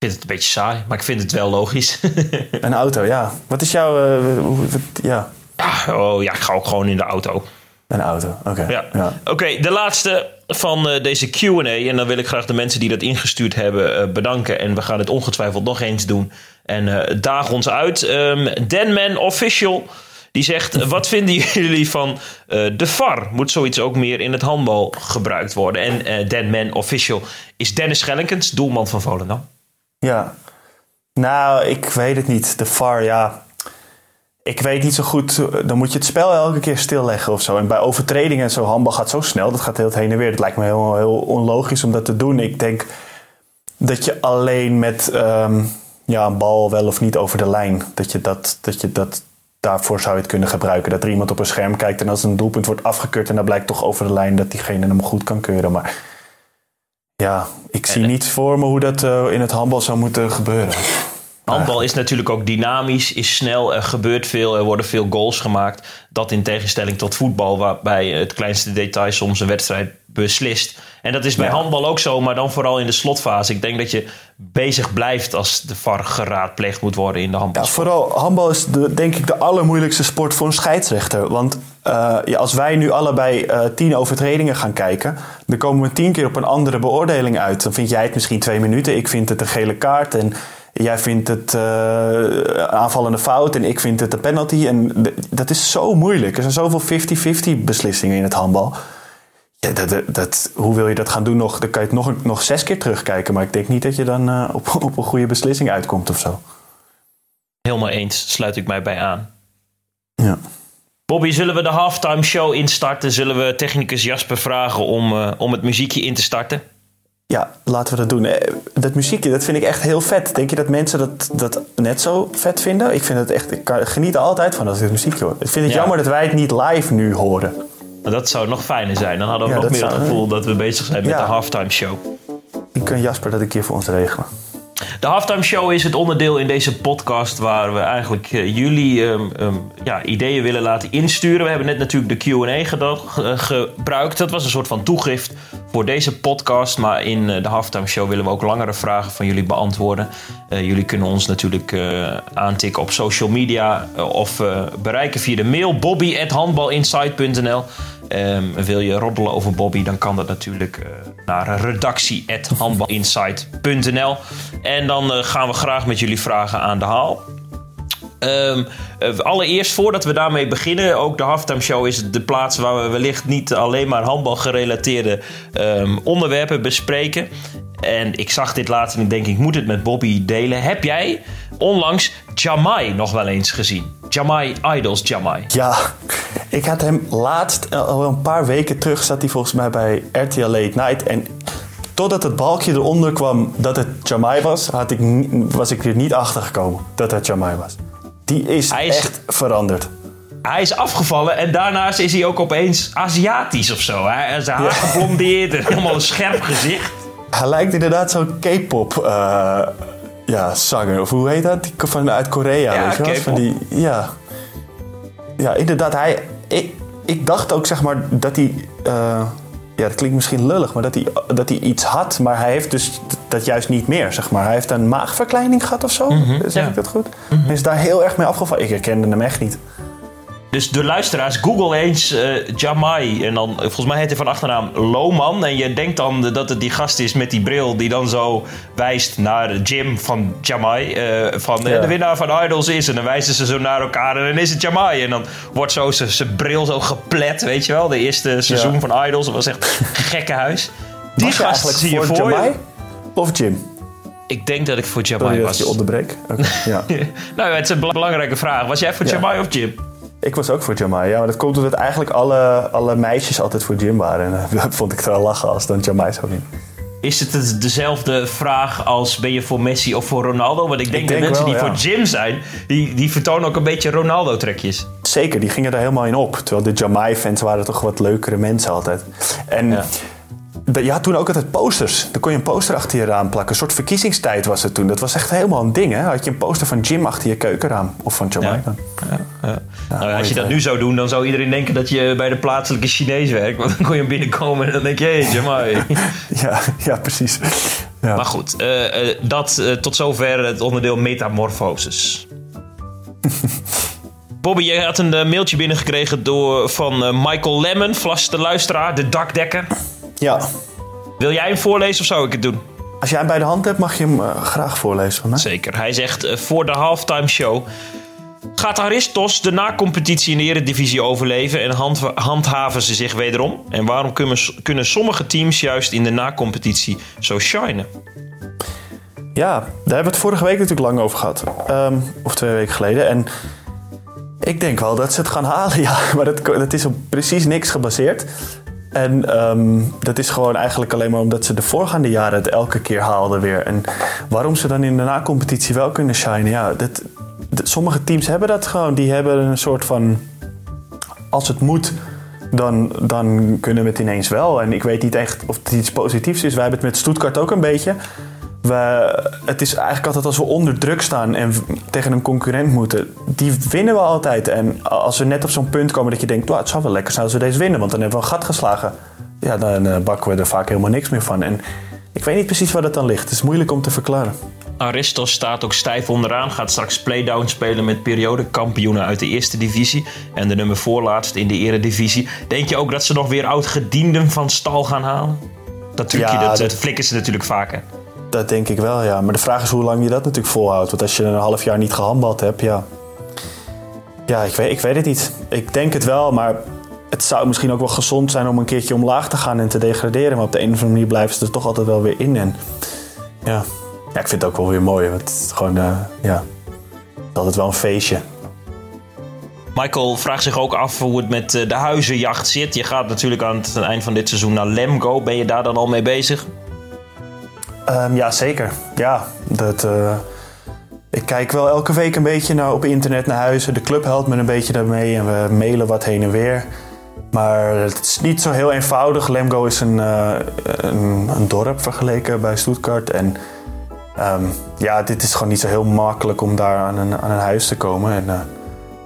Ik vind het een beetje saai, maar ik vind het wel logisch. Een auto, ja. Wat is jouw... eh, wat- ja, Ja, oh ja, ik ga ook gewoon in de auto. een auto, oké. Ja. ja. Oké, de laatste van eh, deze QA. En dan wil ik graag de mensen die dat ingestuurd hebben eh, bedanken. En we gaan het ongetwijfeld nog eens doen. En daag ons uit. Ehm Denman Official. Die zegt: Wat vinden jullie van de VAR? Moet zoiets ook meer in het handbal gebruikt worden? En eh Denman Official is Dennis Schellekens, doelman van Volendam. Ja. Nou, ik weet het niet. De VAR, ja. Ik weet niet zo goed. Dan moet je het spel elke keer stilleggen of zo. En bij overtredingen en zo, handbal gaat zo snel. Dat gaat heel het heen en weer. Het lijkt me heel, heel onlogisch om dat te doen. Ik denk dat je alleen met ehm, ja, een bal wel of niet over de lijn... dat je dat, dat je dat... Daarvoor zou je het kunnen gebruiken. Dat er iemand op een scherm kijkt en als een doelpunt wordt afgekeurd... en dan blijkt toch over de lijn dat diegene hem goed kan keuren. Maar ja, ik zie niet voor me hoe dat eh, in het handbal zou moeten gebeuren. Handbal is natuurlijk ook dynamisch, is snel, er gebeurt veel, er worden veel goals gemaakt. Dat in tegenstelling tot voetbal, waarbij het kleinste detail soms een wedstrijd beslist. En dat is bij Ja. handbal ook zo, maar dan vooral in de slotfase. Ik denk dat je bezig blijft als de VAR geraadpleegd moet worden in de handbal. Ja, vooral handbal is de, denk ik de allermoeilijkste sport voor een scheidsrechter. Want eh, ja, als wij nu allebei eh, tien overtredingen gaan kijken, dan komen we tien keer op een andere beoordeling uit. Dan vind jij het misschien twee minuten, ik vind het een gele kaart en jij vindt het eh, aanvallende fout en ik vind het een penalty. En dat is zo moeilijk. Er zijn zoveel 50-50 beslissingen in het handbal. Ja, dat, dat, dat- hoe wil je dat gaan doen? Nog, dan kan je het nog, nog zes keer terugkijken. Maar ik denk niet dat je dan eh, op, op een goede beslissing uitkomt of zo. Helemaal eens, sluit ik mij bij aan. Ja. Bobby, zullen we de halftime show instarten? Zullen we technicus Jasper vragen om, eh, om het muziekje in te starten? Ja, laten we dat doen. Eh, Dat muziekje, dat vind ik echt heel vet. Denk je dat mensen dat, dat net zo vet vinden? Ik vind het echt, ik geniet er altijd van als ik het muziekje hoor. Ik vind het Ja. jammer dat wij het niet live nu horen. Dat zou nog fijner zijn. Dan hadden we Ja, nog meer het gevoel dat we bezig zijn met Ja. de halftime show. Ik kan Jasper dat een keer voor ons regelen. De halftime show is het onderdeel in deze podcast waar we eigenlijk eh, jullie ehm, ehm, ja, ideeën willen laten insturen. We hebben net natuurlijk de QA ge- gebruikt. Dat was een soort van toegift voor deze podcast. Maar in eh, de halftime show willen we ook langere vragen van jullie beantwoorden. Eh, jullie kunnen ons natuurlijk eh, aantikken op social media eh, of eh, bereiken via de mail bobby.handbalinsight.nl. Ehm, wil je roddelen over Bobby, dan kan dat natuurlijk eh, naar redactie.handbalinsight.nl. En dan eh, gaan we graag met jullie vragen aan de haal. Ehm, eh, allereerst, voordat we daarmee beginnen, ook de halftime show is de plaats waar we wellicht niet alleen maar handbalgerelateerde ehm, onderwerpen bespreken. En ik zag dit laatst en ik denk, ik moet het met Bobby delen. Heb jij onlangs Jamai nog wel eens gezien? Jamai Idols Jamai. Ja, ik had hem laatst, eh, al een paar weken terug, zat hij volgens mij bij RTL Late Night. En totdat het balkje eronder kwam dat het Jamai was, had ik, was ik er niet achter gekomen dat het Jamai was. Die is, is- echt veranderd. Hij is afgevallen en daarnaast is hij ook opeens Aziatisch of zo. Hij zijn haar geblondeerd en helemaal een scherp gezicht. Hij lijkt inderdaad zo'n K-pop eh, ja, zanger. Of hoe heet dat? Vanuit Korea. Ja, weet je. Van die, ja. ja, inderdaad. Hij, ik, ik dacht ook zeg maar dat hij... eh, ja, dat klinkt misschien lullig, maar dat hij, dat hij iets had. Maar hij heeft dus dat juist niet meer, zeg maar. Hij heeft een maagverkleining gehad of zo. zeg Mhm, ja. Mhm. ik dat goed? Hij is daar heel erg mee afgevallen. Ik herkende hem echt niet. Dus de luisteraars, google eens eh Jamai. En dan, volgens mij heet hij van achternaam Loman. En je denkt dan dat het die gast is met die bril die dan zo wijst naar Jim van Jamai. eh, van eh, Ja. de winnaar van Idols is. En dan wijzen ze zo naar elkaar en dan is het Jamai. En dan wordt zo zijn bril zo geplet, weet je wel. De eerste seizoen Ja. van Idols, dat was echt gekke huis. Die Was gast zie je voor Jamai of Jim? Ik denk dat ik voor Jamai was. je onderbreek. Oké, ja. nou, het is een bela- belangrijke vraag. Was jij voor Ja. Jamai of Jim? Ik was ook voor Jamai. Ja, maar dat komt omdat eigenlijk alle, alle meisjes altijd voor Jim waren. En eh, dat vond ik wel lachen als dan Jamai zou. Is het het dezelfde vraag als ben je voor Messi of voor Ronaldo? Want ik denk, denk dat mensen wel, die ja. voor Jim zijn, die, die vertonen ook een beetje Ronaldo-trekjes. Zeker, die gingen daar helemaal in op. Terwijl de Jamai-fans waren toch wat leukere mensen altijd. En Ja. De- je had toen ook altijd posters. Dan kon je een poster achter je raam plakken. Een soort verkiezingstijd was het toen. Dat was echt helemaal een ding, hè? Had je een poster van Jim achter je keukenraam. Of van Jamai Ja. dan. nou, ja, als je dat nu zou doen, dan zou iedereen denken dat je bij de plaatselijke Chinees werkt. Want dan kon je binnenkomen en dan denk je, hé, hey, Jamai. Ja, ja precies. Ja. Maar goed, eh, eh, dat eh, tot zover het onderdeel metamorfoses. Bobby, jij had een mailtje binnengekregen door, van Michael Lemon, vaste luisteraar, de dakdekker. Ja. Wil jij hem voorlezen of zou ik het doen? Als jij hem bij de hand hebt, mag je hem eh, graag voorlezen van mij. Zeker. Hij zegt eh, voor de halftime show. Gaat Aristos de na-competitie in de Eredivisie overleven en hand- handhaven ze zich wederom? En waarom kunnen, kunnen sommige teams juist in de na-competitie zo shinen? Ja, daar hebben we het vorige week natuurlijk lang over gehad. Ehm, of twee weken geleden. En ik denk wel dat ze het gaan halen, ja. Maar dat, dat is op precies niks gebaseerd. En ehm, dat is gewoon eigenlijk alleen maar omdat ze de voorgaande jaren het elke keer haalden weer. En waarom ze dan in de na-competitie wel kunnen shinen, ja. Dat, dat- sommige teams hebben dat gewoon. Die hebben een soort van... Als het moet, dan, dan kunnen we het ineens wel. En ik weet niet echt of het iets positiefs is. Wij hebben het met Stuttgart ook een beetje. We, het is eigenlijk altijd als we onder druk staan en tegen een concurrent moeten, die winnen we altijd. En als we net op zo'n punt komen dat je denkt, "Wauw, het zou wel lekker zijn als we deze winnen, want dan hebben we een gat geslagen. Ja, dan eh, bakken we er vaak helemaal niks meer van. En ik weet niet precies waar dat dan ligt. Het is moeilijk om te verklaren. Aristos staat ook stijf onderaan, gaat straks playdown spelen met periodekampioenen uit de eerste divisie en de nummer voorlaatst in de eredivisie. Denk je ook dat ze nog weer oud-gedienden van stal gaan halen? Dat trucje, Ja, dat- dat flikken ze natuurlijk vaker. Dat denk ik wel, ja. Maar de vraag is hoe lang je dat natuurlijk volhoudt. Want als je een half jaar niet gehandbald hebt, ja. Ja, ik weet, ik weet het niet. Ik denk het wel, maar het zou misschien ook wel gezond zijn om een keertje omlaag te gaan en te degraderen. Maar op de een of andere manier blijven ze er toch altijd wel weer in. En ja, ja ik vind het ook wel weer mooi. Want het is gewoon, eh, ja, altijd wel een feestje. Michael vraagt zich ook af hoe het met eh, de huizenjacht zit. Je gaat natuurlijk aan het eind van dit seizoen naar Lemgo. Ben je daar dan al mee bezig? Ehm, ja, zeker. Ja, dat, eh, ik kijk wel elke week een beetje naar, op internet naar huizen. De club helpt me een beetje daarmee en we mailen wat heen en weer. Maar het is niet zo heel eenvoudig. Lemgo is een, eh, een, een dorp vergeleken bij Stuttgart. En ehm, ja, dit is gewoon niet zo heel makkelijk om daar aan een, aan een huis te komen. En, eh,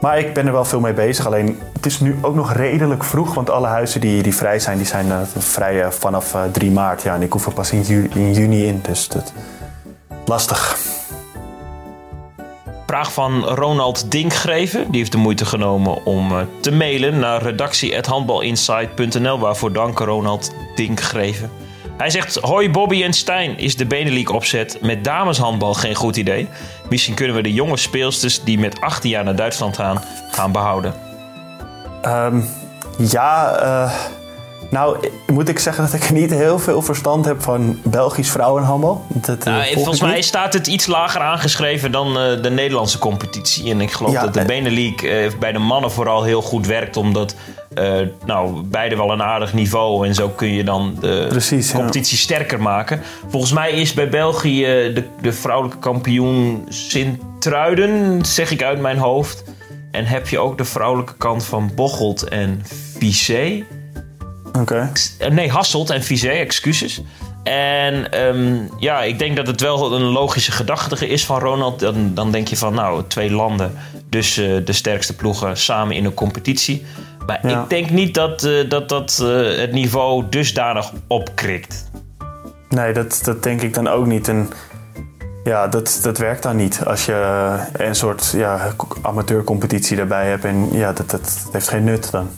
maar ik ben er wel veel mee bezig. Alleen het is nu ook nog redelijk vroeg. Want alle huizen die, die vrij zijn, die zijn eh, vrij eh, vanaf eh, 3 maart. Ja, en ik hoef er pas in, ju- in juni in. Dus dat lastig. Vraag van Ronald Dinkgreven. Die heeft de moeite genomen om eh, te mailen naar redactie.handbalinsight.nl. Waarvoor dank Ronald Dinkgreven. Hij zegt, hoi Bobby en Stijn, is de Benelink opzet met dameshandbal geen goed idee? Misschien kunnen we de jonge speelsters die met 18 jaar naar Duitsland gaan, gaan behouden. Ehm, ja, eh, nou moet ik zeggen dat ik niet heel veel verstand heb van Belgisch vrouwenhandbal. Dat, eh, Nou, volg volgens mij niet. staat het iets lager aangeschreven dan eh, de Nederlandse competitie. En ik geloof Ja, dat de eh. Benelink bij de mannen vooral heel goed werkt. Omdat nou, beide wel een aardig niveau. En zo kun je dan de Precies, ja. competitie sterker maken. Volgens mij is bij België de, de vrouwelijke kampioen Sint-Truiden, zeg ik uit mijn hoofd. En heb je ook de vrouwelijke kant van Bocholt en Vizé. Oké. Eh, Nee, Hasselt en Vizé, excuses. En ehm, ja, ik denk dat het wel een logische gedachte is van Ronald. Dan, dan denk je van, nou, twee landen, dus eh, de sterkste ploegen samen in een competitie. Maar Ja. ik denk niet dat dat, dat, dat eh, het niveau dusdanig opkrikt. Nee, dat, dat denk ik dan ook niet. En ja, dat, dat werkt dan niet. Als je eh, een soort ja, amateurcompetitie erbij hebt. En ja, dat, dat, dat heeft geen nut dan.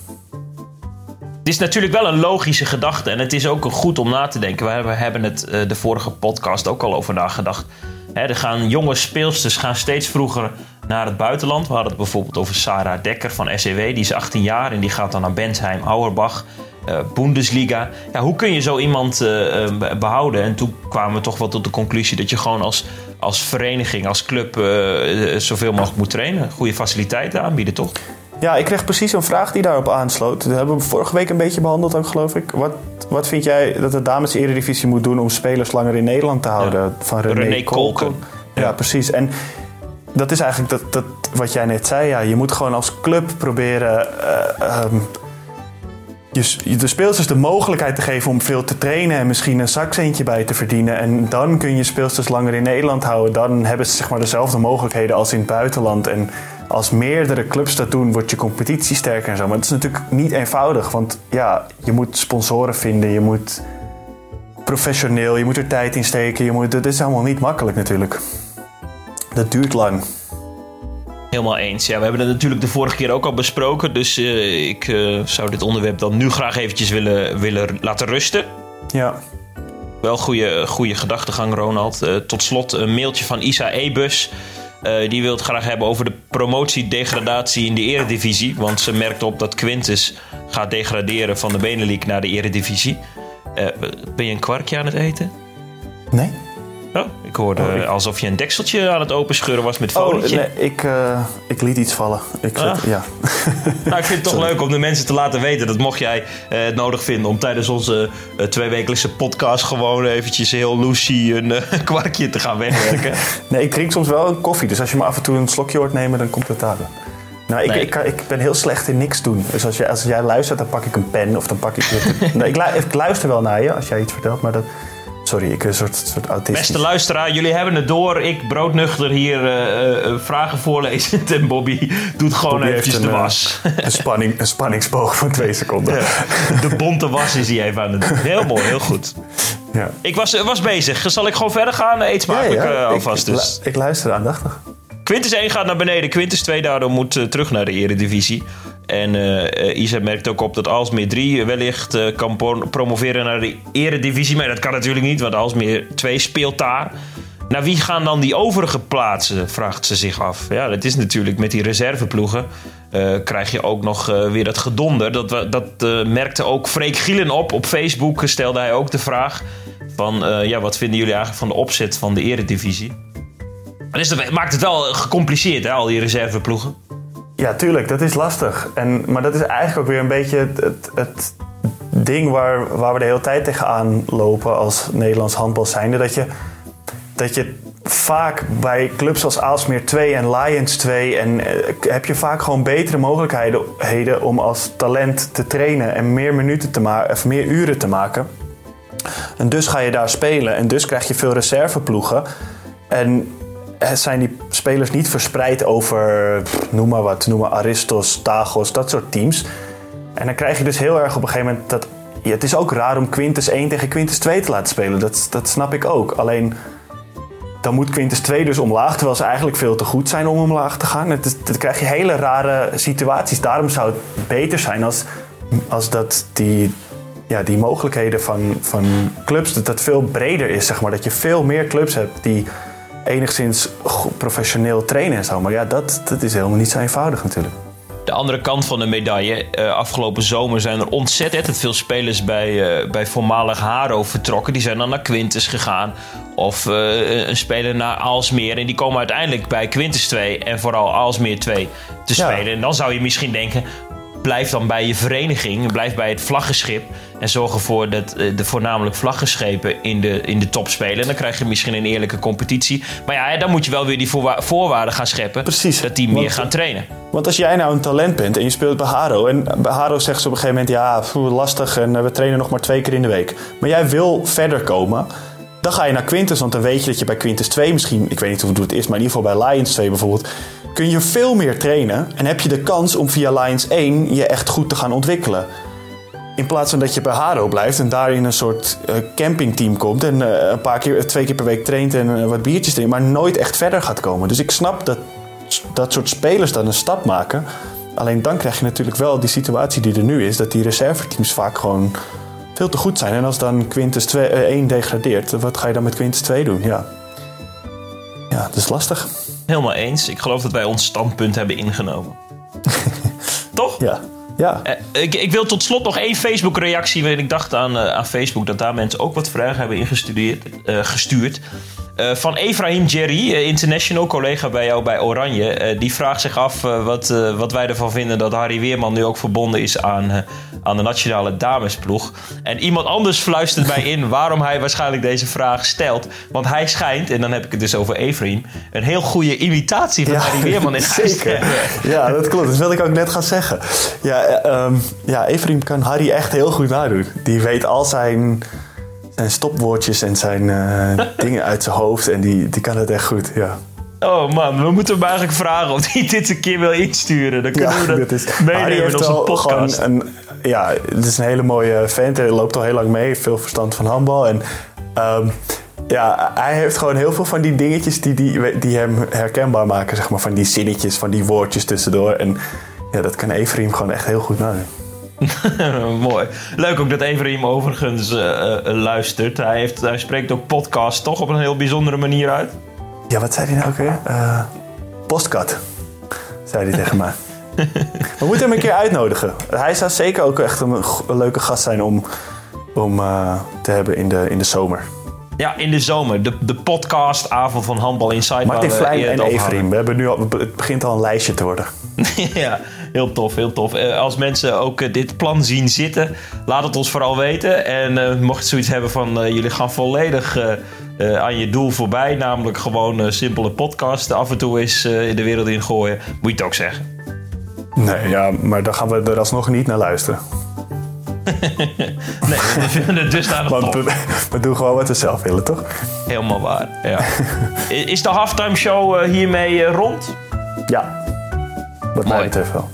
Het is natuurlijk wel een logische gedachte en het is ook goed om na te denken. We hebben, het eh, de vorige podcast ook al over nagedacht. Er gaan jonge speelsters gaan steeds vroeger naar het buitenland. We hadden het bijvoorbeeld over Sarah Dekker van SEW. Die is 18 jaar en die gaat dan naar Bentheim, Auerbach. eh, Bundesliga. Ja, hoe kun je zo iemand eh, eh, behouden? En toen kwamen we toch wel tot de conclusie dat je gewoon als, als vereniging, als club, zoveel mogelijk moet trainen. Goede faciliteiten aanbieden, toch? Ja, ik kreeg precies een vraag die daarop aansloot. Dat hebben we vorige week een beetje behandeld ook, geloof ik. Wat, wat vind jij dat de dames eredivisie moet doen om spelers langer in Nederland te houden? Van René, René Kolken. Kolken. Ja, precies. En dat is eigenlijk dat, dat, wat jij net zei. Ja, je moet gewoon als club proberen eh, ehm, je, de speelsters de mogelijkheid te geven om veel te trainen en misschien een zakcentje bij te verdienen. En dan kun je speelsters langer in Nederland houden. Dan hebben ze zeg maar, dezelfde mogelijkheden als in het buitenland. En als meerdere clubs dat doen, wordt je competitie sterker en zo. Maar het is natuurlijk niet eenvoudig. Want ja, je moet sponsoren vinden, je moet professioneel, je moet er tijd in steken. Je moet, dat is allemaal niet makkelijk natuurlijk. Dat duurt lang. Helemaal eens. Ja, we hebben het natuurlijk de vorige keer ook al besproken. Dus uh, ik uh, zou dit onderwerp dan nu graag eventjes willen, willen laten rusten. Ja. Wel goede, goede gedachtegang, Ronald. Uh, tot slot een mailtje van Isa Ebus. Die wil het graag hebben over de promotie-degradatie in de eredivisie. Want ze merkt op dat Quintus gaat degraderen van de Benelink naar de eredivisie. ben je een kwarkje aan het eten? Nee. Oh, ik hoorde oh, ik... alsof je een dekseltje aan het openscheuren was met folietje. Oh, nee, ik, uh, ik liet iets vallen. Ik, ah. ja. nou, ik vind het toch leuk om de mensen te laten weten dat mocht jij uh, het nodig vinden om tijdens onze uh, tweewekelijkse podcast gewoon eventjes heel loosey een kwarkje te gaan wegwerken. nee, ik drink soms wel een koffie. Dus als je me af en toe een slokje hoort nemen, dan komt het daar. Nou, ik, nee. ik, ik, ben heel slecht in niks doen. Dus als, je, als jij luistert, dan pak ik een pen of dan pak ik... nee, ik, ik luister wel naar je als jij iets vertelt, maar dat... Sorry, ik een soort, soort autistisch. Beste luisteraar, jullie hebben het door. Ik, broodnuchter, hier uh, uh, vragen voorlezen. En Bobby doet gewoon Bobby eventjes de was. Een, spanning, een spanningsboog van twee seconden. Ja, de bonte was is hij even aan het doen. Heel mooi, heel goed. Ja. Ik was, was bezig. Zal ik gewoon verder gaan? Eet smakelijk ja, ja. alvast. Ik, dus. ik, luister aandachtig. Quintus 1 gaat naar beneden. Quintus 2 daardoor moet terug naar de eredivisie. En uh, Isa merkt ook op dat Alsmeer 3 wellicht uh, kan promoveren naar de eredivisie. Maar dat kan natuurlijk niet, want Alsmeer 2 speelt daar. Naar wie gaan dan die overige plaatsen, vraagt ze zich af. Ja, dat is natuurlijk met die reserveploegen. Krijg je ook nog weer dat gedonder. Dat, dat merkte ook Freek Gielen op. Op Facebook stelde hij ook de vraag van... ja, wat vinden jullie eigenlijk van de opzet van de eredivisie? Dus dat maakt het wel gecompliceerd, hè, al die reserveploegen. Ja, tuurlijk, dat is lastig. En, maar dat is eigenlijk ook weer een beetje het, het, het ding waar, waar we de hele tijd tegenaan lopen als Nederlands handbal zijnde. Dat je, dat je vaak bij clubs als Aalsmeer 2 en Lions 2 en, uh, heb je vaak gewoon betere mogelijkheden om als talent te trainen en meer minuten te maken of meer uren te maken. En dus ga je daar spelen en dus krijg je veel reserveploegen. En zijn die spelers niet verspreid over, noem maar wat, noem maar Aristos, Tagos, dat soort teams. En dan krijg je dus heel erg op een gegeven moment dat. Het is ook raar om Quintus 1 tegen Quintus 2 te laten spelen. Dat, dat snap ik ook. Alleen dan moet Quintus 2 dus omlaag, terwijl ze eigenlijk veel te goed zijn om omlaag te gaan. Het, dan krijg je hele rare situaties. Daarom zou het beter zijn als, als dat die, ja, die mogelijkheden van, van clubs, dat dat veel breder is. Zeg maar. Dat je veel meer clubs hebt die enigszins professioneel trainen en zo. Maar ja, dat, dat is helemaal niet zo eenvoudig natuurlijk. De andere kant van de medaille. Uh, afgelopen zomer zijn er ontzettend veel spelers bij, uh, bij voormalig Haro vertrokken. Die zijn dan naar Quintus gegaan. Of uh, een speler naar Aalsmeer. En die komen uiteindelijk bij Quintus 2 en vooral Aalsmeer 2 te spelen. Ja. En dan zou je misschien denken: blijf dan bij je vereniging, blijf bij het vlaggenschip. En zorg ervoor dat eh, de voornamelijk vlaggenschepen in de, in de top spelen. En dan krijg je misschien een eerlijke competitie. Maar ja, dan moet je wel weer die voorwaarden gaan scheppen. Precies. Dat die meer gaan trainen. Want als jij nou een talent bent en je speelt bij Haro. En bij Haro zegt ze op een gegeven moment: ja, lastig en eh, we trainen nog maar twee keer in de week. Maar jij wil verder komen. Dan ga je naar Quintus, want dan weet je dat je bij Quintus 2 misschien, ik weet niet hoe het is, maar in ieder geval bij Lions 2 bijvoorbeeld, kun je veel meer trainen en heb je de kans om via Lions 1 je echt goed te gaan ontwikkelen. In plaats van dat je bij Haro blijft en daar in een soort uh, campingteam komt en uh, een paar keer, twee keer per week traint en uh, wat biertjes drinkt, maar nooit echt verder gaat komen. Dus ik snap dat dat soort spelers dan een stap maken. Alleen dan krijg je natuurlijk wel die situatie die er nu is, dat die reserveteams vaak gewoon veel te goed zijn. En als dan Quintus 2, 1 degradeert, wat ga je dan met Quintus 2 doen? Ja, ja dat is lastig. Helemaal eens. Ik geloof dat wij ons standpunt hebben ingenomen. Toch? Ja. Ja. Eh, ik, ik, wil tot slot nog één Facebook-reactie. Ik dacht aan, uh, aan Facebook dat daar mensen ook wat vragen hebben ingestudeerd, gestuurd. Uh, van Efraim Jerry, international collega bij jou bij Oranje. die vraagt zich af wat, wat wij ervan vinden dat Harry Weerman nu ook verbonden is aan, aan de nationale damesploeg. En iemand anders fluistert mij in waarom hij waarschijnlijk deze vraag stelt. Want hij schijnt, en dan heb ik het dus over Efraim, een heel goede imitatie van Harry Weerman in Zeker. Ja, dat klopt. Dat wilde ik ook net gaan zeggen. Ja, um, ja Efraim kan Harry echt heel goed nadoen. Die weet al zijn stopwoordjes en zijn uh, dingen uit zijn hoofd. En die, die kan het echt goed, ja. Oh man, we moeten hem eigenlijk vragen of hij dit een keer wil insturen. Dan kunnen ja, we dat, is, meenemen in onze podcast. Een, ja, het is een hele mooie vent. Hij loopt al heel lang mee. Veel verstand van handbal. En um, ja, hij heeft gewoon heel veel van die dingetjes die, die, die hem herkenbaar maken. Zeg maar, van die zinnetjes, van die woordjes tussendoor. En ja, dat kan Everiem gewoon echt heel goed nadoen. Mooi. Leuk ook dat Everiem overigens uh, uh, luistert. Hij, heeft, hij spreekt ook podcast toch op een heel bijzondere manier uit. Ja, wat zei hij nou ook weer? Uh, postkat, zei hij tegen mij. We moeten hem een keer uitnodigen. Hij zou zeker ook echt een, een leuke gast zijn om, om te hebben in de, in de zomer. Ja, in de zomer. De, de podcastavond van Handbal Inside. Martin Vlijn en Everim. We hebben nu al, het begint al een lijstje te worden. ja, heel tof, heel tof. Eh, als mensen ook eh, dit plan zien zitten, laat het ons vooral weten. En uh, mocht je zoiets hebben van jullie gaan volledig aan je doel voorbij, namelijk gewoon simpele podcast af en toe eens in de wereld in gooien, moet je het ook zeggen. Nee, ja, maar dan gaan we er alsnog niet naar luisteren. nee, we vinden het dus aan Want we, we, doen gewoon wat we zelf willen, toch? Helemaal waar, ja. Is de halftime show hiermee rond? Ja, wat mij betreft wel.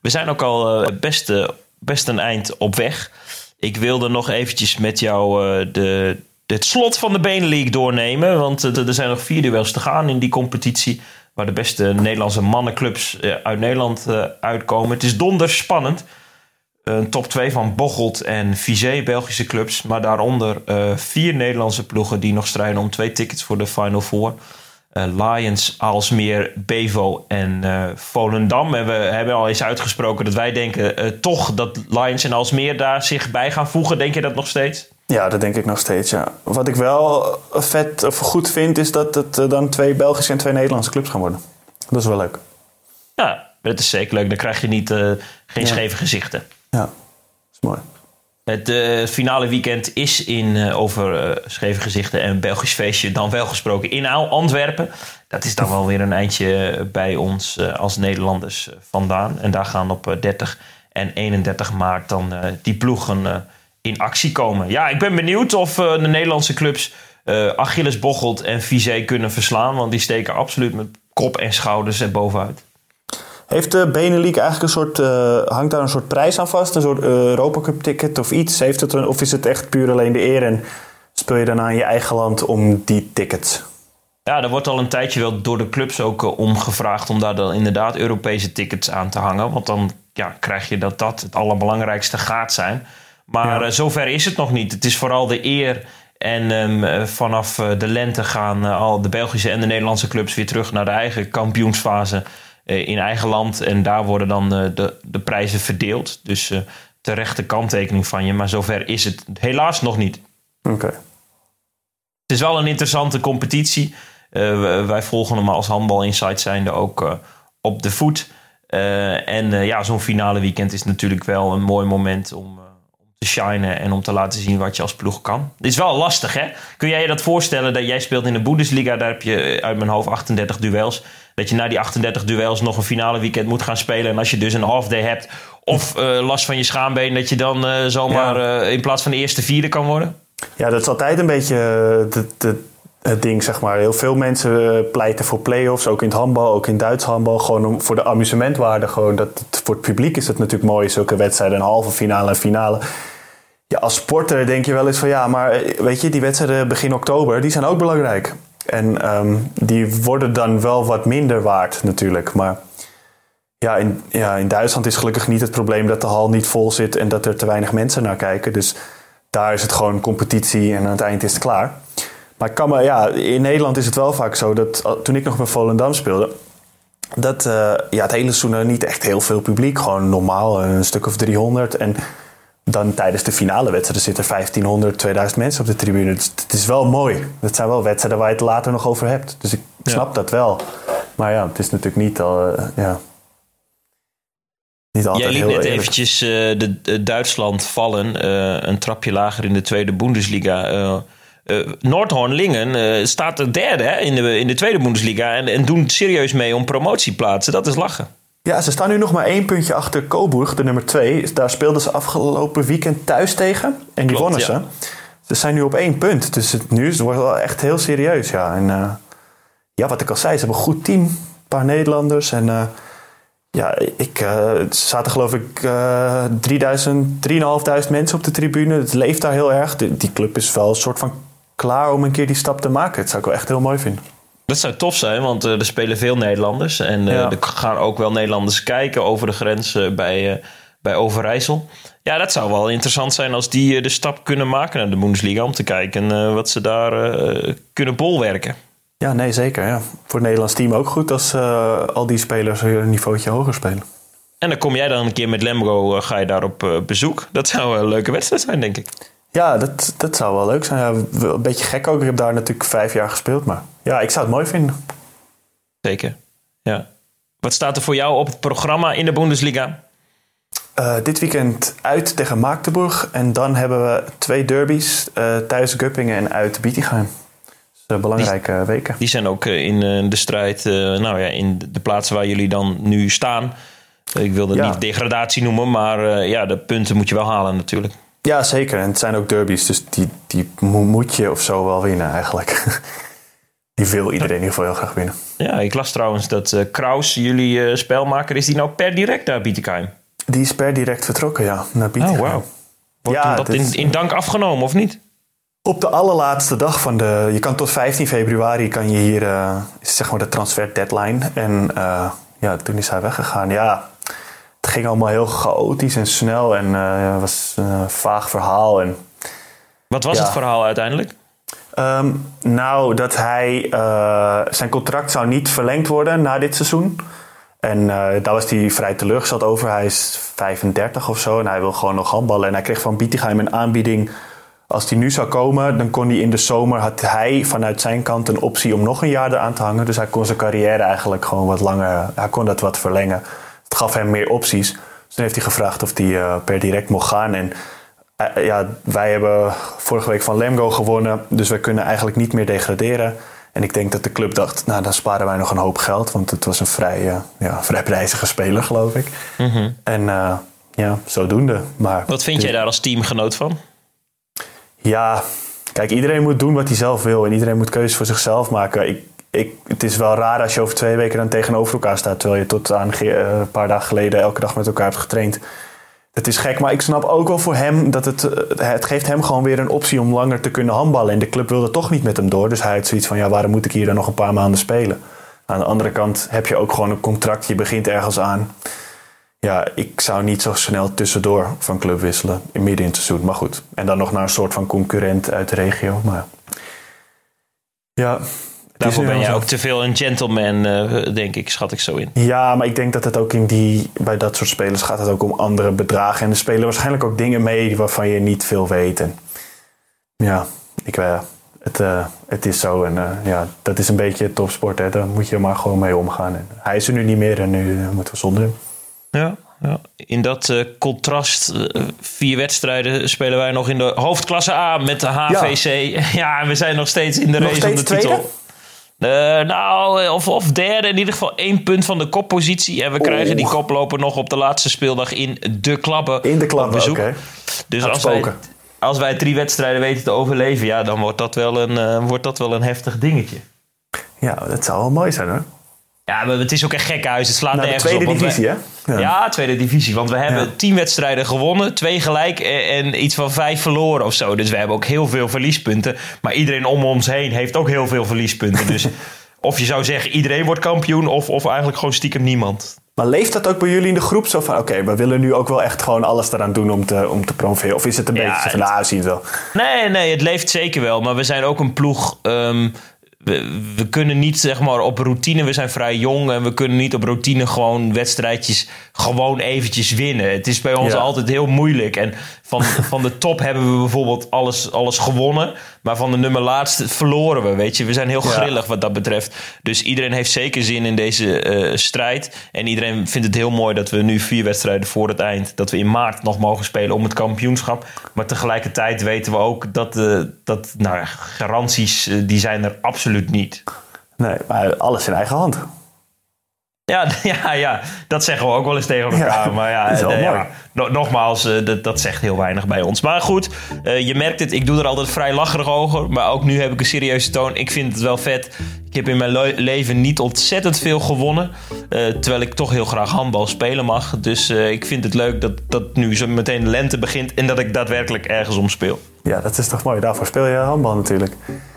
We zijn ook al best, best een eind op weg. Ik wilde nog eventjes met jou de, het slot van de Benelink doornemen. Want er zijn nog vier duels te gaan in die competitie. Waar de beste Nederlandse mannenclubs uit Nederland uitkomen. Het is donders spannend. Een top 2 van Bocholt en Vizé, Belgische clubs. Maar daaronder vier Nederlandse ploegen die nog strijden om twee tickets voor de Final Four. Uh, Lions, Aalsmeer, Bevo en uh, Volendam. En we hebben al eens uitgesproken dat wij denken toch dat Lions en Aalsmeer daar zich bij gaan voegen. Denk je dat nog steeds? Ja, dat denk ik nog steeds, ja. Wat ik wel vet of goed vind, is dat het dan twee Belgische en twee Nederlandse clubs gaan worden. Dat is wel leuk. Ja, dat is zeker leuk. Dan krijg je niet, geen scheve gezichten. Ja, dat is mooi. Het uh, finale weekend is in uh, over uh, gezichten en Belgisch feestje dan wel gesproken in Antwerpen. Dat is dan wel weer een eindje bij ons als Nederlanders vandaan. En daar gaan op 30 en 31 maart dan die ploegen in actie komen. Ja, ik ben benieuwd of de Nederlandse clubs Achilles Bocholt en Vizé kunnen verslaan. Want die steken absoluut met kop en schouders er bovenuit. Heeft de Benelink eigenlijk een soort, uh, hangt daar een soort prijs aan vast? Een soort uh, Europa Cup ticket of iets? Heeft het een, of is het echt puur alleen de eer en speel je daarna in je eigen land om die tickets? Ja, er wordt al een tijdje wel door de clubs ook uh, om gevraagd om daar dan inderdaad Europese tickets aan te hangen. Want dan ja, krijg je dat dat het allerbelangrijkste gaat zijn. Maar ja. zover is het nog niet. Het is vooral de eer en um, vanaf de lente gaan al de Belgische en de Nederlandse clubs weer terug naar de eigen kampioensfase. Eh, in eigen land. En daar worden dan eh, de, de prijzen verdeeld. Dus uh, terechte kanttekening van je. Maar zover is het helaas nog niet. Oké. Het is wel een interessante competitie. wij volgen hem als handbal insight zijnde ook op de voet. en ja, zo'n finale weekend is natuurlijk wel een mooi moment om te shinen en om te laten zien wat je als ploeg kan. Het is wel lastig, hè? Kun jij je dat voorstellen dat jij speelt in de Bundesliga? Daar heb je uit mijn hoofd 38 duels dat je na die 38 duels nog een finale weekend moet gaan spelen. En als je dus een half day hebt of uh, last van je schaambeen, dat je dan uh, zomaar ja. uh, in plaats van de eerste vierde kan worden? Ja, dat is altijd een beetje de, de, het ding, zeg maar. Heel veel mensen pleiten voor play-offs, ook in het handbal, ook in Duits handbal. Gewoon om, voor de amusementwaarde. Gewoon dat, voor het publiek is het natuurlijk mooi, zulke wedstrijden, een halve finale en finale. Ja, als sporter denk je wel eens van ja, maar weet je, die wedstrijden begin oktober, die zijn ook belangrijk. En um, die worden dan wel wat minder waard natuurlijk. Maar ja in, ja, in Duitsland is gelukkig niet het probleem dat de hal niet vol zit en dat er te weinig mensen naar kijken. Dus daar is het gewoon competitie en aan het eind is het klaar. Maar kan ja, in Nederland is het wel vaak zo dat toen ik nog bij Volendam speelde, dat uh, ja, het hele seizoen niet echt heel veel publiek. Gewoon normaal, een stuk of 300. En dan tijdens de finale wedstrijden zitten 1500, 2000 mensen op de tribune. Dus het is wel mooi. Dat zijn wel wedstrijden waar je het later nog over hebt. Dus ik snap dat wel. Maar ja, het is natuurlijk niet al. Uh, ja. Niet altijd Jij liet net eventjes uh, de, Duitsland vallen. een trapje lager in de tweede Bundesliga. Noordhoorn-Lingen uh, staat er derde hè, in, de, in de tweede Bundesliga en, en doen serieus mee om promotieplaatsen. Dat is lachen. Ja, ze staan nu nog maar één puntje achter Coburg, de nummer twee. Daar speelden ze afgelopen weekend thuis tegen en die wonnen ze. Ze zijn nu op één punt, dus het, nu het wordt wel echt heel serieus. Ja. En uh, ja, wat ik al zei, ze hebben een goed team. Een paar Nederlanders en... Ja, ik, uh, zaten geloof ik uh, 3000, 3.500 mensen op de tribune. Het leeft daar heel erg. die club is wel een soort van klaar om een keer die stap te maken. Dat zou ik wel echt heel mooi vinden. Dat zou tof zijn, want uh, er spelen veel Nederlanders. En uh, er gaan ook wel Nederlanders kijken over de grens uh, bij, bij Overijssel. Ja, dat zou wel interessant zijn als die de stap kunnen maken naar de Bundesliga. Om te kijken wat ze daar kunnen bolwerken. Ja, nee, zeker. Ja. Voor het Nederlands team ook goed als al die spelers een niveautje hoger spelen. En dan kom jij dan een keer met Lemgo, ga je daar op bezoek. Dat zou een leuke wedstrijd zijn, denk ik. Ja, dat, dat zou wel leuk zijn. Ja, een beetje gek ook. Ik heb daar natuurlijk vijf jaar gespeeld. Maar ja, ik zou het mooi vinden. Zeker, ja. Wat staat er voor jou op het programma in de Bundesliga? Uh, dit weekend uit tegen Magdeburg. En dan hebben we twee derbies. Uh, thuis Guppingen en uit Bietigheim. Dus belangrijke die, weken. Die zijn ook in de strijd, nou ja, in de plaatsen waar jullie dan nu staan. Ik wilde niet degradatie noemen, maar ja, de punten moet je wel halen natuurlijk. Ja, zeker. En het zijn ook derbies, dus die, die moet je of zo wel winnen eigenlijk. die wil iedereen in ieder geval heel graag winnen. Ja, ik las trouwens dat uh, Kraus, jullie uh, spelmaker, is die nou per direct naar Bietigheim? Die is per direct vertrokken, ja, naar Bietigheim. Oh, wow. Wordt ja, dat in, in dank afgenomen of niet? Op de allerlaatste dag van de... Je kan tot 15 februari kan je hier... Uh, zeg maar de transfer deadline. En ja, toen is hij weggegaan. Ja, het ging allemaal heel chaotisch en snel en het was een vaag verhaal. En, Wat was het verhaal uiteindelijk? Um, nou, dat hij, uh, zijn contract zou niet verlengd worden na dit seizoen. En uh, daar was hij vrij teleurgesteld over. Hij is 35 of zo en hij wil gewoon nog handballen. En hij kreeg van Bietigheim een aanbieding. Als hij nu zou komen, dan kon hij in de zomer... had hij vanuit zijn kant een optie om nog een jaar eraan te hangen. Dus hij kon zijn carrière eigenlijk gewoon wat langer... Hij kon dat wat verlengen gaf hem meer opties. Dus toen heeft hij gevraagd of hij uh, per direct mocht gaan. En ja, wij hebben vorige week van Lemgo gewonnen. Dus wij kunnen eigenlijk niet meer degraderen. En ik denk dat de club dacht, nou dan sparen wij nog een hoop geld. Want het was een vrij, uh, ja, vrij prijzige speler, geloof ik. Mm -hmm. En ja, zodoende. Maar Wat vind jij daar als teamgenoot van? Ja, kijk, iedereen moet doen wat hij zelf wil. En iedereen moet keuzes voor zichzelf maken. Ik, ik, het is wel raar als je over twee weken dan tegenover elkaar staat. Terwijl je tot aan eh, een paar dagen geleden elke dag met elkaar hebt getraind. Het is gek, maar ik snap ook wel voor hem dat het, eh, het geeft hem gewoon weer een optie om langer te kunnen handballen. En de club wilde toch niet met hem door. Dus hij had zoiets van, ja, waarom moet ik hier dan nog een paar maanden spelen? Aan de andere kant heb je ook gewoon een contract. Je begint ergens aan. Ja, ik zou niet zo snel tussendoor van club wisselen in midden in het seizoen. Maar goed, en dan nog naar een soort van concurrent uit de regio. Maar ja, Daarvoor ben jij ook te veel een gentleman, uh, denk ik, schat ik zo in. Ja, maar ik denk dat het ook in die, bij dat soort spelers gaat het ook om andere bedragen. En er spelen waarschijnlijk ook dingen mee waarvan je niet veel weet. En ja, ik, uh, het, uh, het is zo. En ja, dat is een beetje topsport. Hè. Daar moet je maar gewoon mee omgaan. En hij is er nu niet meer en nu moeten we zonder hem. Ja, ja. In dat uh, contrast, uh, vier wedstrijden spelen wij nog in de hoofdklasse A met de HVC. Ja, ja en we zijn nog steeds in de nog race om de tweede? titel. Uh, nou, of, of derde, in ieder geval één punt van de koppositie. En we krijgen die koploper nog op de laatste speeldag in de klappen. In de klappen, oké. Okay. Dus als wij, als wij drie wedstrijden weten te overleven, ja, dan wordt dat wel een, uh, wordt dat wel een heftig dingetje. Ja, dat zou wel mooi zijn hoor. Ja, maar het is ook een gek huis. Het slaat nou, nergens tweede op. divisie, hè? Ja. ja. tweede divisie. Want we hebben ja. tien wedstrijden gewonnen, twee gelijk en iets van vijf verloren of zo. Dus we hebben ook heel veel verliespunten. Maar iedereen om ons heen heeft ook heel veel verliespunten. dus of je zou zeggen, iedereen wordt kampioen, of, of eigenlijk gewoon stiekem niemand. Maar leeft dat ook bij jullie in de groep zo van... oké, we willen nu ook wel echt gewoon alles eraan doen om te, om te promoveren? Of is het een ja, beetje van, nou, zien wel? Nee, nee, het leeft zeker wel. Maar we zijn ook een ploeg... Um, we, we kunnen niet zeg maar op routine, we zijn vrij jong en we kunnen niet op routine gewoon wedstrijdjes gewoon eventjes winnen. Het is bij ons Ja. altijd heel moeilijk. En van, van de top hebben we bijvoorbeeld alles, alles gewonnen, maar van de nummer laatste verloren we. Weet je, we zijn heel Ja. grillig wat dat betreft. Dus iedereen heeft zeker zin in deze eh, strijd. En iedereen vindt het heel mooi dat we nu vier wedstrijden voor het eind, dat we in maart nog mogen spelen om het kampioenschap. Maar tegelijkertijd weten we ook dat, eh, dat nou, garanties eh, die zijn er absoluut niet. Nee, maar alles in eigen hand. Ja, ja, ja, dat zeggen we ook wel eens tegen elkaar. Ja, maar ja, eh, ja, mooi. no- nogmaals, eh, dat, dat zegt heel weinig bij ons. Maar goed, eh, je merkt het, ik doe er altijd vrij lacherig over. Maar ook nu heb ik een serieuze toon. Ik vind het wel vet. Ik heb in mijn le- leven niet ontzettend veel gewonnen. terwijl ik toch heel graag handbal spelen mag. Dus ik vind het leuk dat, dat nu zo meteen de lente begint. En dat ik daadwerkelijk ergens om speel. Ja, dat is toch mooi. Daarvoor speel je handbal natuurlijk.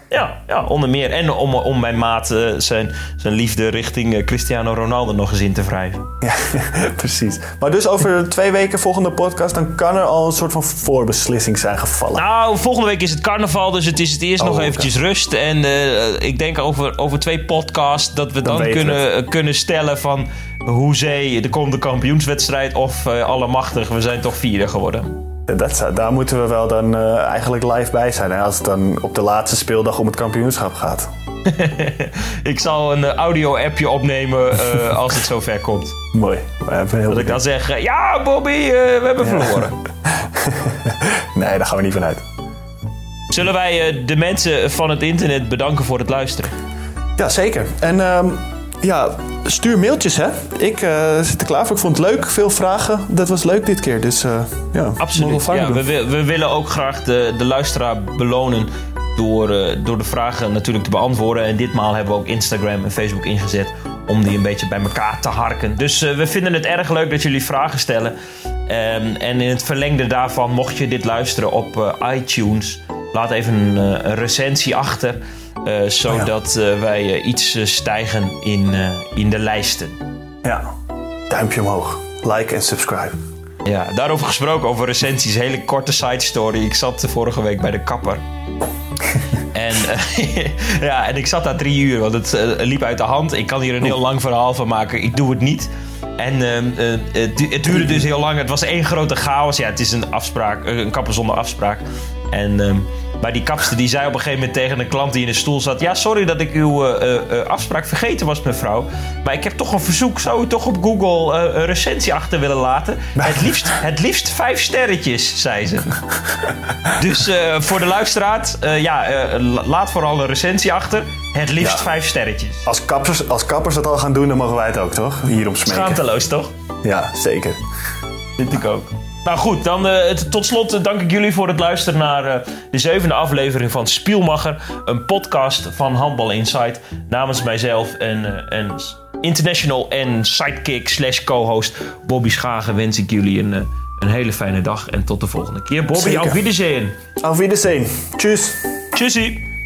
Ja, ja, onder meer. En om, om mijn maat eh, zijn, zijn liefde richting eh, Cristiano Ronaldo nog eens in te wrijven. Ja, precies. Maar dus over twee weken volgende podcast, dan kan er al een soort van voorbeslissing zijn gevallen. Nou, volgende week is het carnaval, dus het is het eerst Oh, nog oké. eventjes rust. En eh, ik denk over, over twee podcasts dat we dan, kunnen, kunnen stellen van... Hoezee, er komt de kampioenswedstrijd of allemachtig, we zijn toch vierde geworden. Dat, zou- daar moeten we wel dan eh, eigenlijk live bij zijn. Hè, als het dan op de laatste speeldag om het kampioenschap gaat. Ik zal een eh, audio-appje opnemen eh, als het zover komt. Mooi. Dat ik dan zeg, ja Bobby, we hebben verloren. Nee, daar gaan we niet vanuit. Zullen wij de mensen van het internet bedanken voor het luisteren? Ja, zeker. En ehm, ja, stuur mailtjes hè. Ik eh, zit er klaar voor. Ik vond het leuk. Veel vragen. Dat was leuk dit keer. Dus eh ja, mogen Absoluut. Ja, we, we willen ook graag de, de luisteraar belonen door, eh, door de vragen natuurlijk te beantwoorden. En ditmaal hebben we ook Instagram en Facebook ingezet om die een beetje bij elkaar te harken. Dus eh, we vinden het erg leuk dat jullie vragen stellen. Ehm, en in het verlengde daarvan, mocht je dit luisteren op eh, iTunes, laat even een, eh, een recensie achter. Eh, zodat eh, wij eh, iets stijgen in, in de lijsten. Ja, duimpje omhoog. Like en subscribe. Ja, daarover gesproken, over recensies. Hele korte side story. Ik zat vorige week bij de kapper. en, ja, en ik zat daar drie uur, want het liep uit de hand. Ik kan hier een heel lang verhaal van maken. Ik doe het niet. En ehm, eh, het, du- het duurde dus heel lang. Het was één grote chaos. Ja, het is een afspraak, een kapper zonder afspraak. En ehm, maar die kapster die zei op een gegeven moment tegen een klant die in de stoel zat... Ja, sorry dat ik uw eh, eh, eh, afspraak vergeten was, mevrouw. Maar ik heb toch een verzoek. Zou u toch op Google een recensie achter willen laten? Het liefst, het liefst vijf sterretjes, zei ze. Dus voor de luisteraar, ja, la- laat vooral een recensie achter. Het liefst Ja. vijf sterretjes. Als kappers, als kappers dat al gaan doen, dan mogen wij het ook, toch? Hierom smeken. Schaamteloos, toch? Ja, zeker. Vind ik ook. Nou goed, dan eh, tot slot eh, dank ik jullie voor het luisteren naar eh, de zevende aflevering van Spielmacher. Een podcast van Handbal Insight. Namens mijzelf en, en international en sidekick slash co-host Bobby Schagen wens ik jullie een, een hele fijne dag. En tot de volgende keer. Bobby, Zeker. auf Wiedersehen. Auf Wiedersehen. Tschüss. Tjussie.